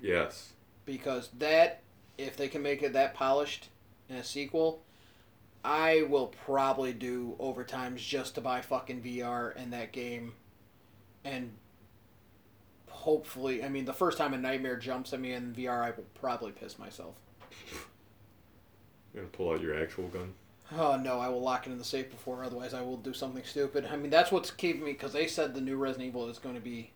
Speaker 2: Yes.
Speaker 1: because that if they can make it that polished in a sequel, I will probably do overtimes just to buy fucking VR in that game, and hopefully, I mean, the first time a nightmare jumps at me in VR, I will probably piss myself.
Speaker 2: Gonna pull out your actual gun.
Speaker 1: Oh no, I will lock it in the safe before. Otherwise, I will do something stupid. I mean, that's what's keeping me because they said the new Resident Evil is going to be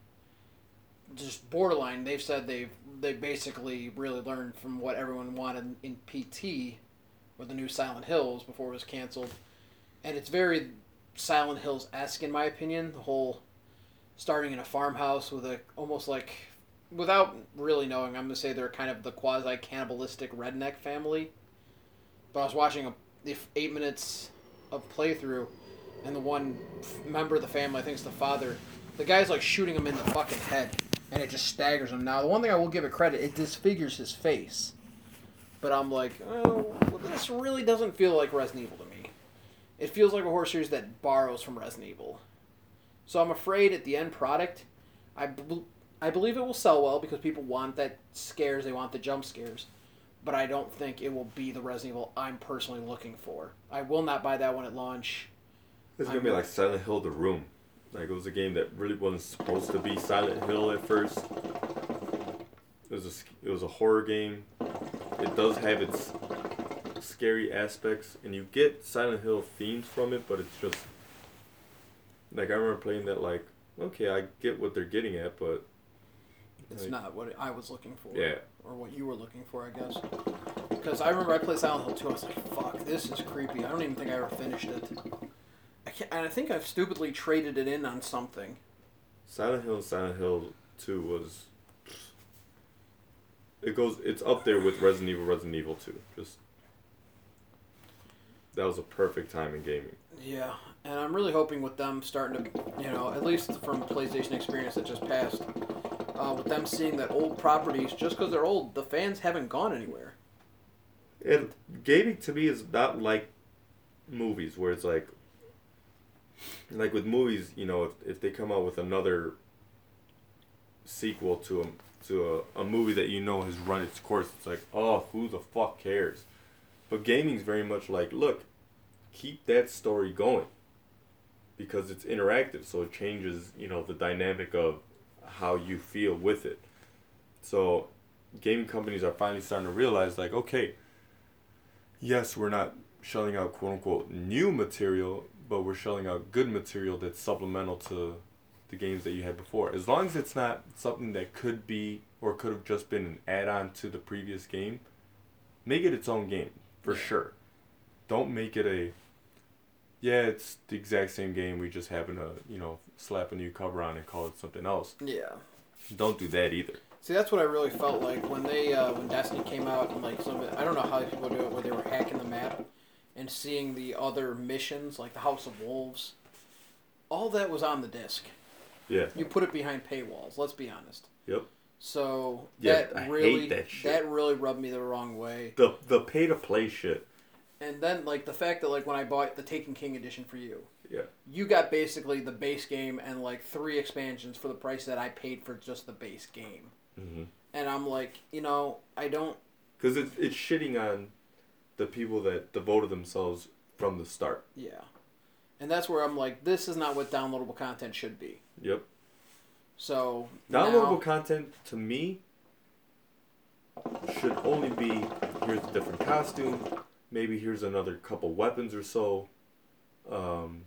Speaker 1: just borderline. They've said they've they basically really learned from what everyone wanted in PT with the new Silent Hills before it was canceled, and it's very Silent Hills esque in my opinion. The whole starting in a farmhouse with a almost like without really knowing, I'm gonna say they're kind of the quasi cannibalistic redneck family. But I was watching a if eight minutes of playthrough, and the one member of the family, I think it's the father, the guy's like shooting him in the fucking head, and it just staggers him. Now, the one thing I will give it credit, it disfigures his face. But I'm like, oh, this really doesn't feel like Resident Evil to me. It feels like a horror series that borrows from Resident Evil. So I'm afraid at the end product, I, bel I believe it will sell well because people want that scares, they want the jump scares but I don't think it will be the Resident Evil I'm personally looking for. I will not buy that one at launch.
Speaker 2: It's gonna be like Silent Hill: The Room. Like it was a game that really wasn't supposed to be Silent Hill at first. It was a it was a horror game. It does have its scary aspects, and you get Silent Hill themes from it, but it's just like I remember playing that. Like, okay, I get what they're getting at, but
Speaker 1: It's
Speaker 2: Like-
Speaker 1: not what I was looking for.
Speaker 2: yeah,
Speaker 1: Or what you were looking for, I guess. Because I remember I played Silent Hill 2. I was like, fuck, this is creepy. I don't even think I ever finished it. I can't, and I think I've stupidly traded it in on something.
Speaker 2: Silent Hill Silent Hill Two was. It goes. It's up there with Resident Evil, Resident Evil Two. Just that was a perfect time in gaming.
Speaker 1: Yeah, and I'm really hoping with them starting to, you know, at least from the PlayStation experience that just passed, uh, with them seeing that old properties, just because they're old, the fans haven't gone anywhere.
Speaker 2: And gaming to me is not like movies where it's like like with movies, you know, if, if they come out with another sequel to a to a, a movie that you know has run its course, it's like, oh, who the fuck cares? But gaming's very much like, look, keep that story going. Because it's interactive, so it changes, you know, the dynamic of how you feel with it. So gaming companies are finally starting to realize like, okay, yes, we're not shelling out quote unquote new material, but we're shelling out good material that's supplemental to the games that you had before. As long as it's not something that could be or could have just been an add on to the previous game, make it its own game for sure. Don't make it a yeah, it's the exact same game. We just happen to, you know, slap a new cover on and call it something else.
Speaker 1: Yeah.
Speaker 2: Don't do that either.
Speaker 1: See, that's what I really felt like when they uh, when Destiny came out and like some I don't know how people do it where they were hacking the map and seeing the other missions like the House of Wolves. All that was on the disc.
Speaker 2: Yeah.
Speaker 1: You put it behind paywalls. Let's be honest.
Speaker 2: Yep.
Speaker 1: So
Speaker 2: Yeah,
Speaker 1: that
Speaker 2: I hate
Speaker 1: really
Speaker 2: that shit.
Speaker 1: really rubbed me the wrong way.
Speaker 2: The the pay to play shit.
Speaker 1: And then like the fact that like when I bought the Taken King edition for you,
Speaker 2: Yeah.
Speaker 1: you got basically the base game and like three expansions for the price that I paid for just the base game.
Speaker 2: Mm-hmm.
Speaker 1: And I'm like, you know, I don't.
Speaker 2: Because it's, it's shitting on the people that devoted themselves from the start.
Speaker 1: Yeah. And that's where I'm like, this is not what downloadable content should be.
Speaker 2: Yep.
Speaker 1: So
Speaker 2: Downloadable
Speaker 1: now,
Speaker 2: content to me should only be here's a different costume, maybe here's another couple weapons or so, um,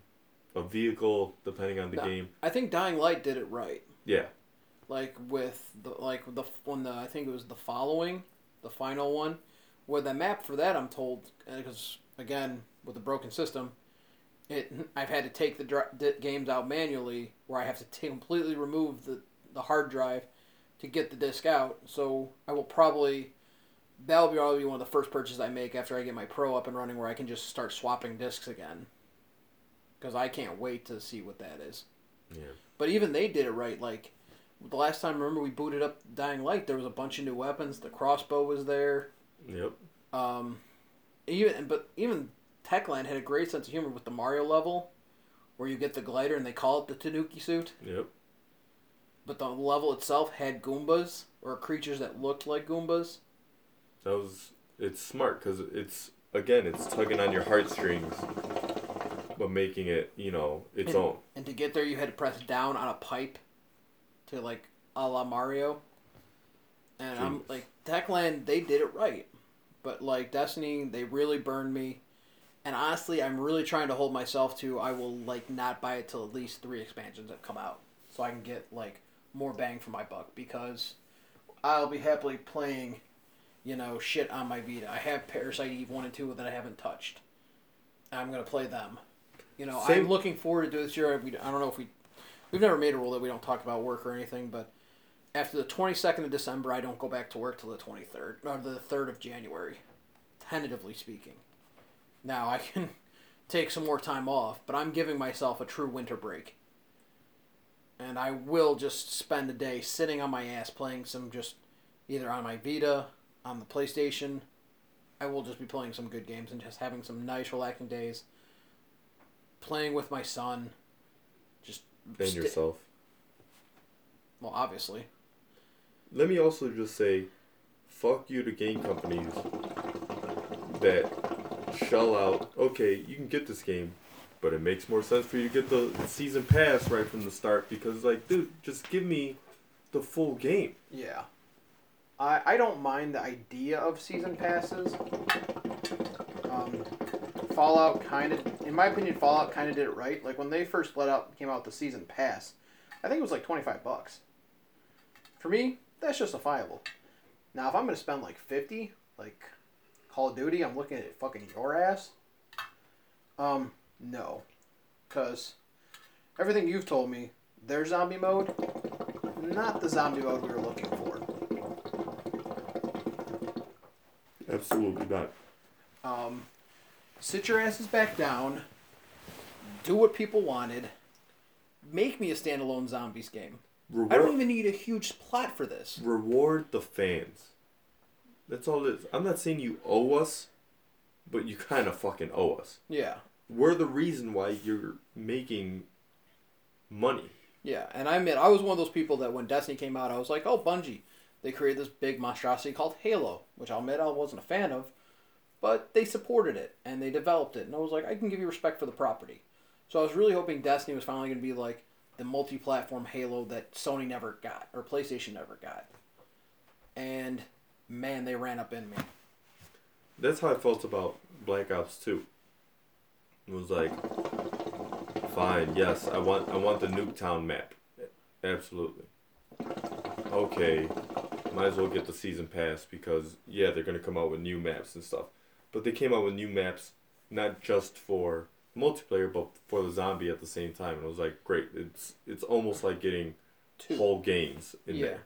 Speaker 2: a vehicle depending on the
Speaker 1: No.
Speaker 2: game.
Speaker 1: I think Dying Light did it right.
Speaker 2: Yeah.
Speaker 1: Like with the like the when the I think it was the following, the final one, where the map for that I'm told because again with the broken system, it I've had to take the dri- games out manually where I have to t- completely remove the the hard drive to get the disc out. So I will probably that'll be probably one of the first purchases I make after I get my pro up and running where I can just start swapping discs again. Because I can't wait to see what that is.
Speaker 2: Yeah.
Speaker 1: But even they did it right. Like the last time, remember we booted up Dying Light, there was a bunch of new weapons. The crossbow was there.
Speaker 2: Yep.
Speaker 1: Um, even but even Techland had a great sense of humor with the Mario level, where you get the glider and they call it the Tanuki suit.
Speaker 2: Yep.
Speaker 1: But the level itself had Goombas or creatures that looked like Goombas.
Speaker 2: That was it's smart because it's again it's tugging on your heartstrings, but making it you know its
Speaker 1: And-
Speaker 2: own.
Speaker 1: And to get there, you had to press down on a pipe, to like a la Mario. And I'm like, Techland, they did it right, but like Destiny, they really burned me. And honestly, I'm really trying to hold myself to I will like not buy it till at least three expansions have come out, so I can get like more bang for my buck because I'll be happily playing, you know, shit on my Vita. I have Parasite Eve one and two that I haven't touched. I'm gonna play them. You know,
Speaker 2: Same-
Speaker 1: I'm looking forward to this year. We, I don't know if we, we've never made a rule that we don't talk about work or anything, but after the 22nd of December, I don't go back to work till the 23rd or the 3rd of January, tentatively speaking. Now I can take some more time off, but I'm giving myself a true winter break. And I will just spend a day sitting on my ass playing some just either on my Vita, on the PlayStation. I will just be playing some good games and just having some nice relaxing days. Playing with my son. Just
Speaker 2: And
Speaker 1: sti-
Speaker 2: yourself.
Speaker 1: well, obviously.
Speaker 2: Let me also just say, fuck you to game companies that shell out. Okay, you can get this game, but it makes more sense for you to get the season pass right from the start because, like, dude, just give me the full game.
Speaker 1: Yeah. I, I don't mind the idea of season passes. Um, Fallout kind of, in my opinion, Fallout kind of did it right. Like when they first let out came out the season pass, I think it was like twenty five bucks. For me, that's justifiable. Now, if I'm gonna spend like fifty, like Call of Duty, I'm looking at fucking your ass. Um, no, because everything you've told me, their zombie mode, not the zombie mode we were looking for.
Speaker 2: Absolutely not.
Speaker 1: Um, sit your asses back down, do what people wanted, make me a standalone zombies game.
Speaker 2: Reward,
Speaker 1: I don't even need a huge plot for this.
Speaker 2: reward the fans. That's all it is. I'm not saying you owe us, but you kind of fucking owe us.
Speaker 1: Yeah.
Speaker 2: We're the reason why you're making money.
Speaker 1: Yeah, and I admit I was one of those people that when Destiny came out, I was like, "Oh, Bungie, they created this big monstrosity called Halo," which I'll admit I wasn't a fan of, but they supported it and they developed it, and I was like, I can give you respect for the property. So I was really hoping Destiny was finally going to be like the multi-platform Halo that Sony never got or PlayStation never got, and man, they ran up in me.
Speaker 2: That's how I felt about Black Ops 2. It was like, fine, yes, I want I want the Nuketown map. Absolutely. Okay, might as well get the season pass because yeah, they're gonna come out with new maps and stuff. But they came out with new maps not just for multiplayer but for the zombie at the same time. And I was like, great. It's it's almost like getting
Speaker 1: Two.
Speaker 2: whole games in
Speaker 1: Yeah.
Speaker 2: there.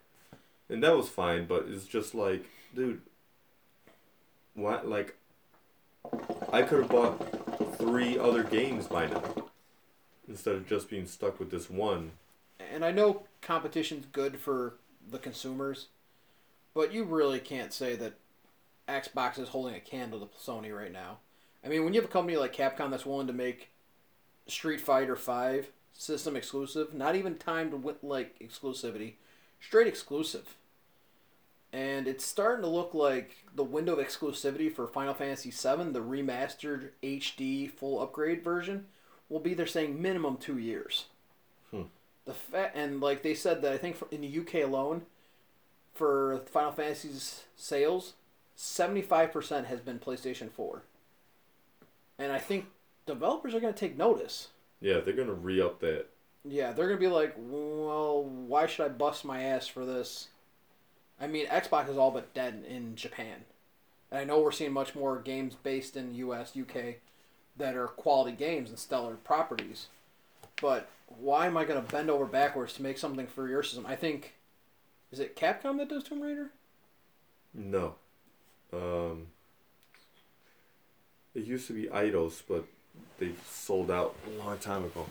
Speaker 2: And that was fine, but it's just like, dude, what like I could have bought three other games by now instead of just being stuck with this one.
Speaker 1: and I know competition's good for the consumers, but you really can't say that Xbox is holding a candle to Sony right now. I mean, when you have a company like Capcom that's willing to make Street Fighter Five system exclusive, not even timed with like exclusivity, straight exclusive. And it's starting to look like the window of exclusivity for Final Fantasy VII, the remastered HD full upgrade version, will be they're saying minimum two years. Hmm. The fa- and like they said that I think in the UK alone, for Final Fantasy's sales, seventy five percent has been PlayStation Four. And I think developers are going to take notice.
Speaker 2: Yeah, they're gonna re up that.
Speaker 1: Yeah, they're going to be like, well, why should I bust my ass for this? I mean, Xbox is all but dead in Japan. And I know we're seeing much more games based in the US, UK that are quality games and stellar properties. But why am I going to bend over backwards to make something for your system? I think is it Capcom that does Tomb Raider?
Speaker 2: No. Um it used to be Eidos, but they sold out a long time ago.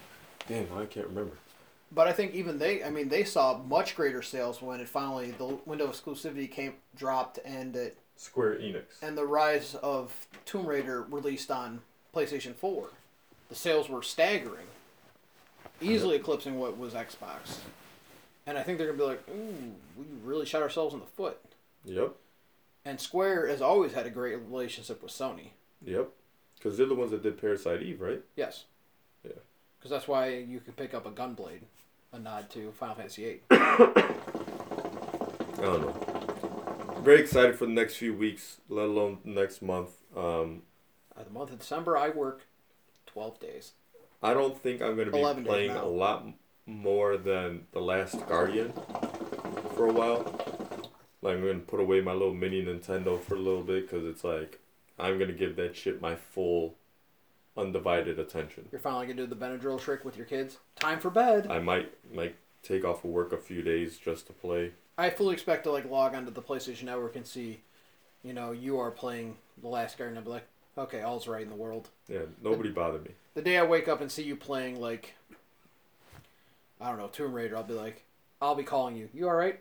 Speaker 2: Damn, I can't remember.
Speaker 1: But I think even they, I mean, they saw much greater sales when it finally the window exclusivity came dropped and it
Speaker 2: Square Enix.
Speaker 1: and the rise of Tomb Raider released on PlayStation 4. The sales were staggering, easily eclipsing what was Xbox. And I think they're going to be like, ooh, we really shot ourselves in the foot.
Speaker 2: Yep.
Speaker 1: And Square has always had a great relationship with Sony.
Speaker 2: Yep. Because they're the ones that did Parasite Eve, right?
Speaker 1: Yes.
Speaker 2: Yeah.
Speaker 1: Because that's why you can pick up a Gunblade, a nod to Final Fantasy VIII.
Speaker 2: I don't know. Very excited for the next few weeks, let alone next month. Um,
Speaker 1: Uh, the month of December, I work 12 days.
Speaker 2: I don't think I'm going to be
Speaker 1: 11 days
Speaker 2: playing a lot more than The Last Guardian for a while. Like, I'm to put away my little mini Nintendo for a little bit because it's like, I'm to give that shit my full, undivided attention.
Speaker 1: You're finally to do the Benadryl trick with your kids. Time for bed.
Speaker 2: I might, like take off of work a few days just to play.
Speaker 1: I fully expect to like log onto the PlayStation Network and see, you know, you are playing The Last Guardian. I'll be like, okay, all's right in the world.
Speaker 2: Yeah, nobody bothered me.
Speaker 1: The day I wake up and see you playing like, I don't know, Tomb Raider, I'll be like, I'll be calling you. You all right?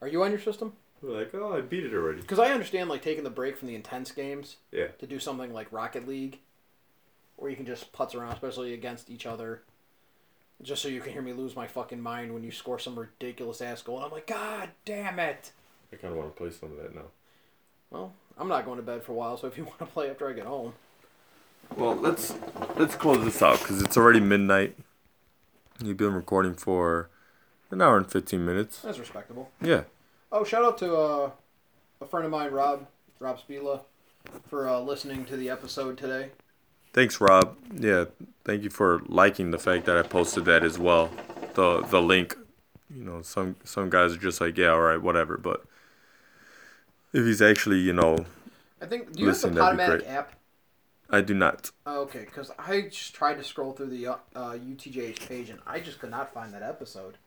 Speaker 1: Are you on your system?
Speaker 2: Like, oh, I beat it already.
Speaker 1: Because I understand like taking the break from the intense games
Speaker 2: Yeah.
Speaker 1: to do something like Rocket League, where you can just putz around, especially against each other. Just so you can hear me lose my fucking mind when you score some ridiculous ass goal, and I'm like, God damn it!
Speaker 2: I kind of want to play some of that now.
Speaker 1: Well, I'm not going to bed for a while, so if you want to play after I get home,
Speaker 2: Well, let's let's close this out because it's already midnight. You've been recording for an hour and fifteen minutes.
Speaker 1: that's respectable.
Speaker 2: Yeah.
Speaker 1: Oh, shout out to uh, a friend of mine, Rob, Rob Spila, for uh, listening to the episode today.
Speaker 2: Thanks, Rob. Yeah, thank you for liking the fact that I posted that as well. The the link. You know, some some guys are just like, yeah, all right, whatever. But if he's actually, you know,
Speaker 1: I think, do you
Speaker 2: Listen,
Speaker 1: have the Podomatic app?
Speaker 2: I do not.
Speaker 1: Okay, because I just tried to scroll through the uh, UTJH page and I just could not find that episode.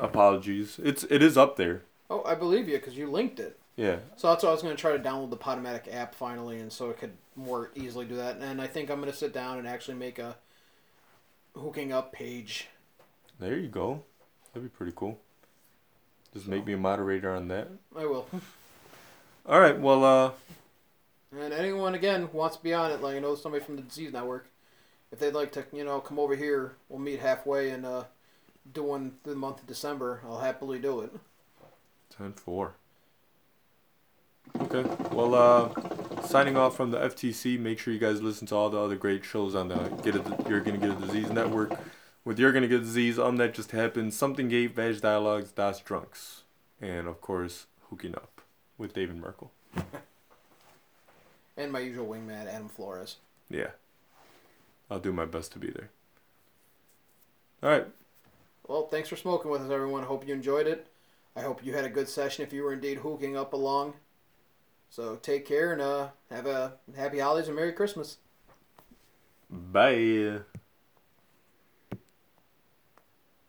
Speaker 2: Apologies. It's it is up there.
Speaker 1: Oh, I believe you because you linked it.
Speaker 2: Yeah.
Speaker 1: So that's why I was going to try to download the Podomatic app finally, and so it could more easily do that. And I think I'm going to sit down and actually make a Hookahing Up page.
Speaker 2: There you go. That'd be pretty cool. Just make me a moderator on that.
Speaker 1: I will.
Speaker 2: All right. Well, uh,
Speaker 1: And anyone again who wants to be on it, like I know somebody from the Disease Network, if they'd like to, you know, come over here, we'll meet halfway and uh, do one through the month of December. I'll happily do it.
Speaker 2: 10 4. Okay. Well, uh, signing off from the FTC. Make sure you guys listen to all the other great shows on the Get a, You're Gonna Get a Disease Network. With You're Gonna Get a Disease, Um That Just Happened, Something Gate, Vag Dialogues, Das Drunks. And of course, Hookahing Up with David Merkle.
Speaker 1: And my usual wingman, Adam Flores.
Speaker 2: Yeah. I'll do my best to be there. All right.
Speaker 1: Well, thanks for smoking with us, everyone. Hope you enjoyed it. I hope you had a good session if you were indeed hooking up along. So take care and uh, have a happy holidays and Merry Christmas.
Speaker 2: Bye.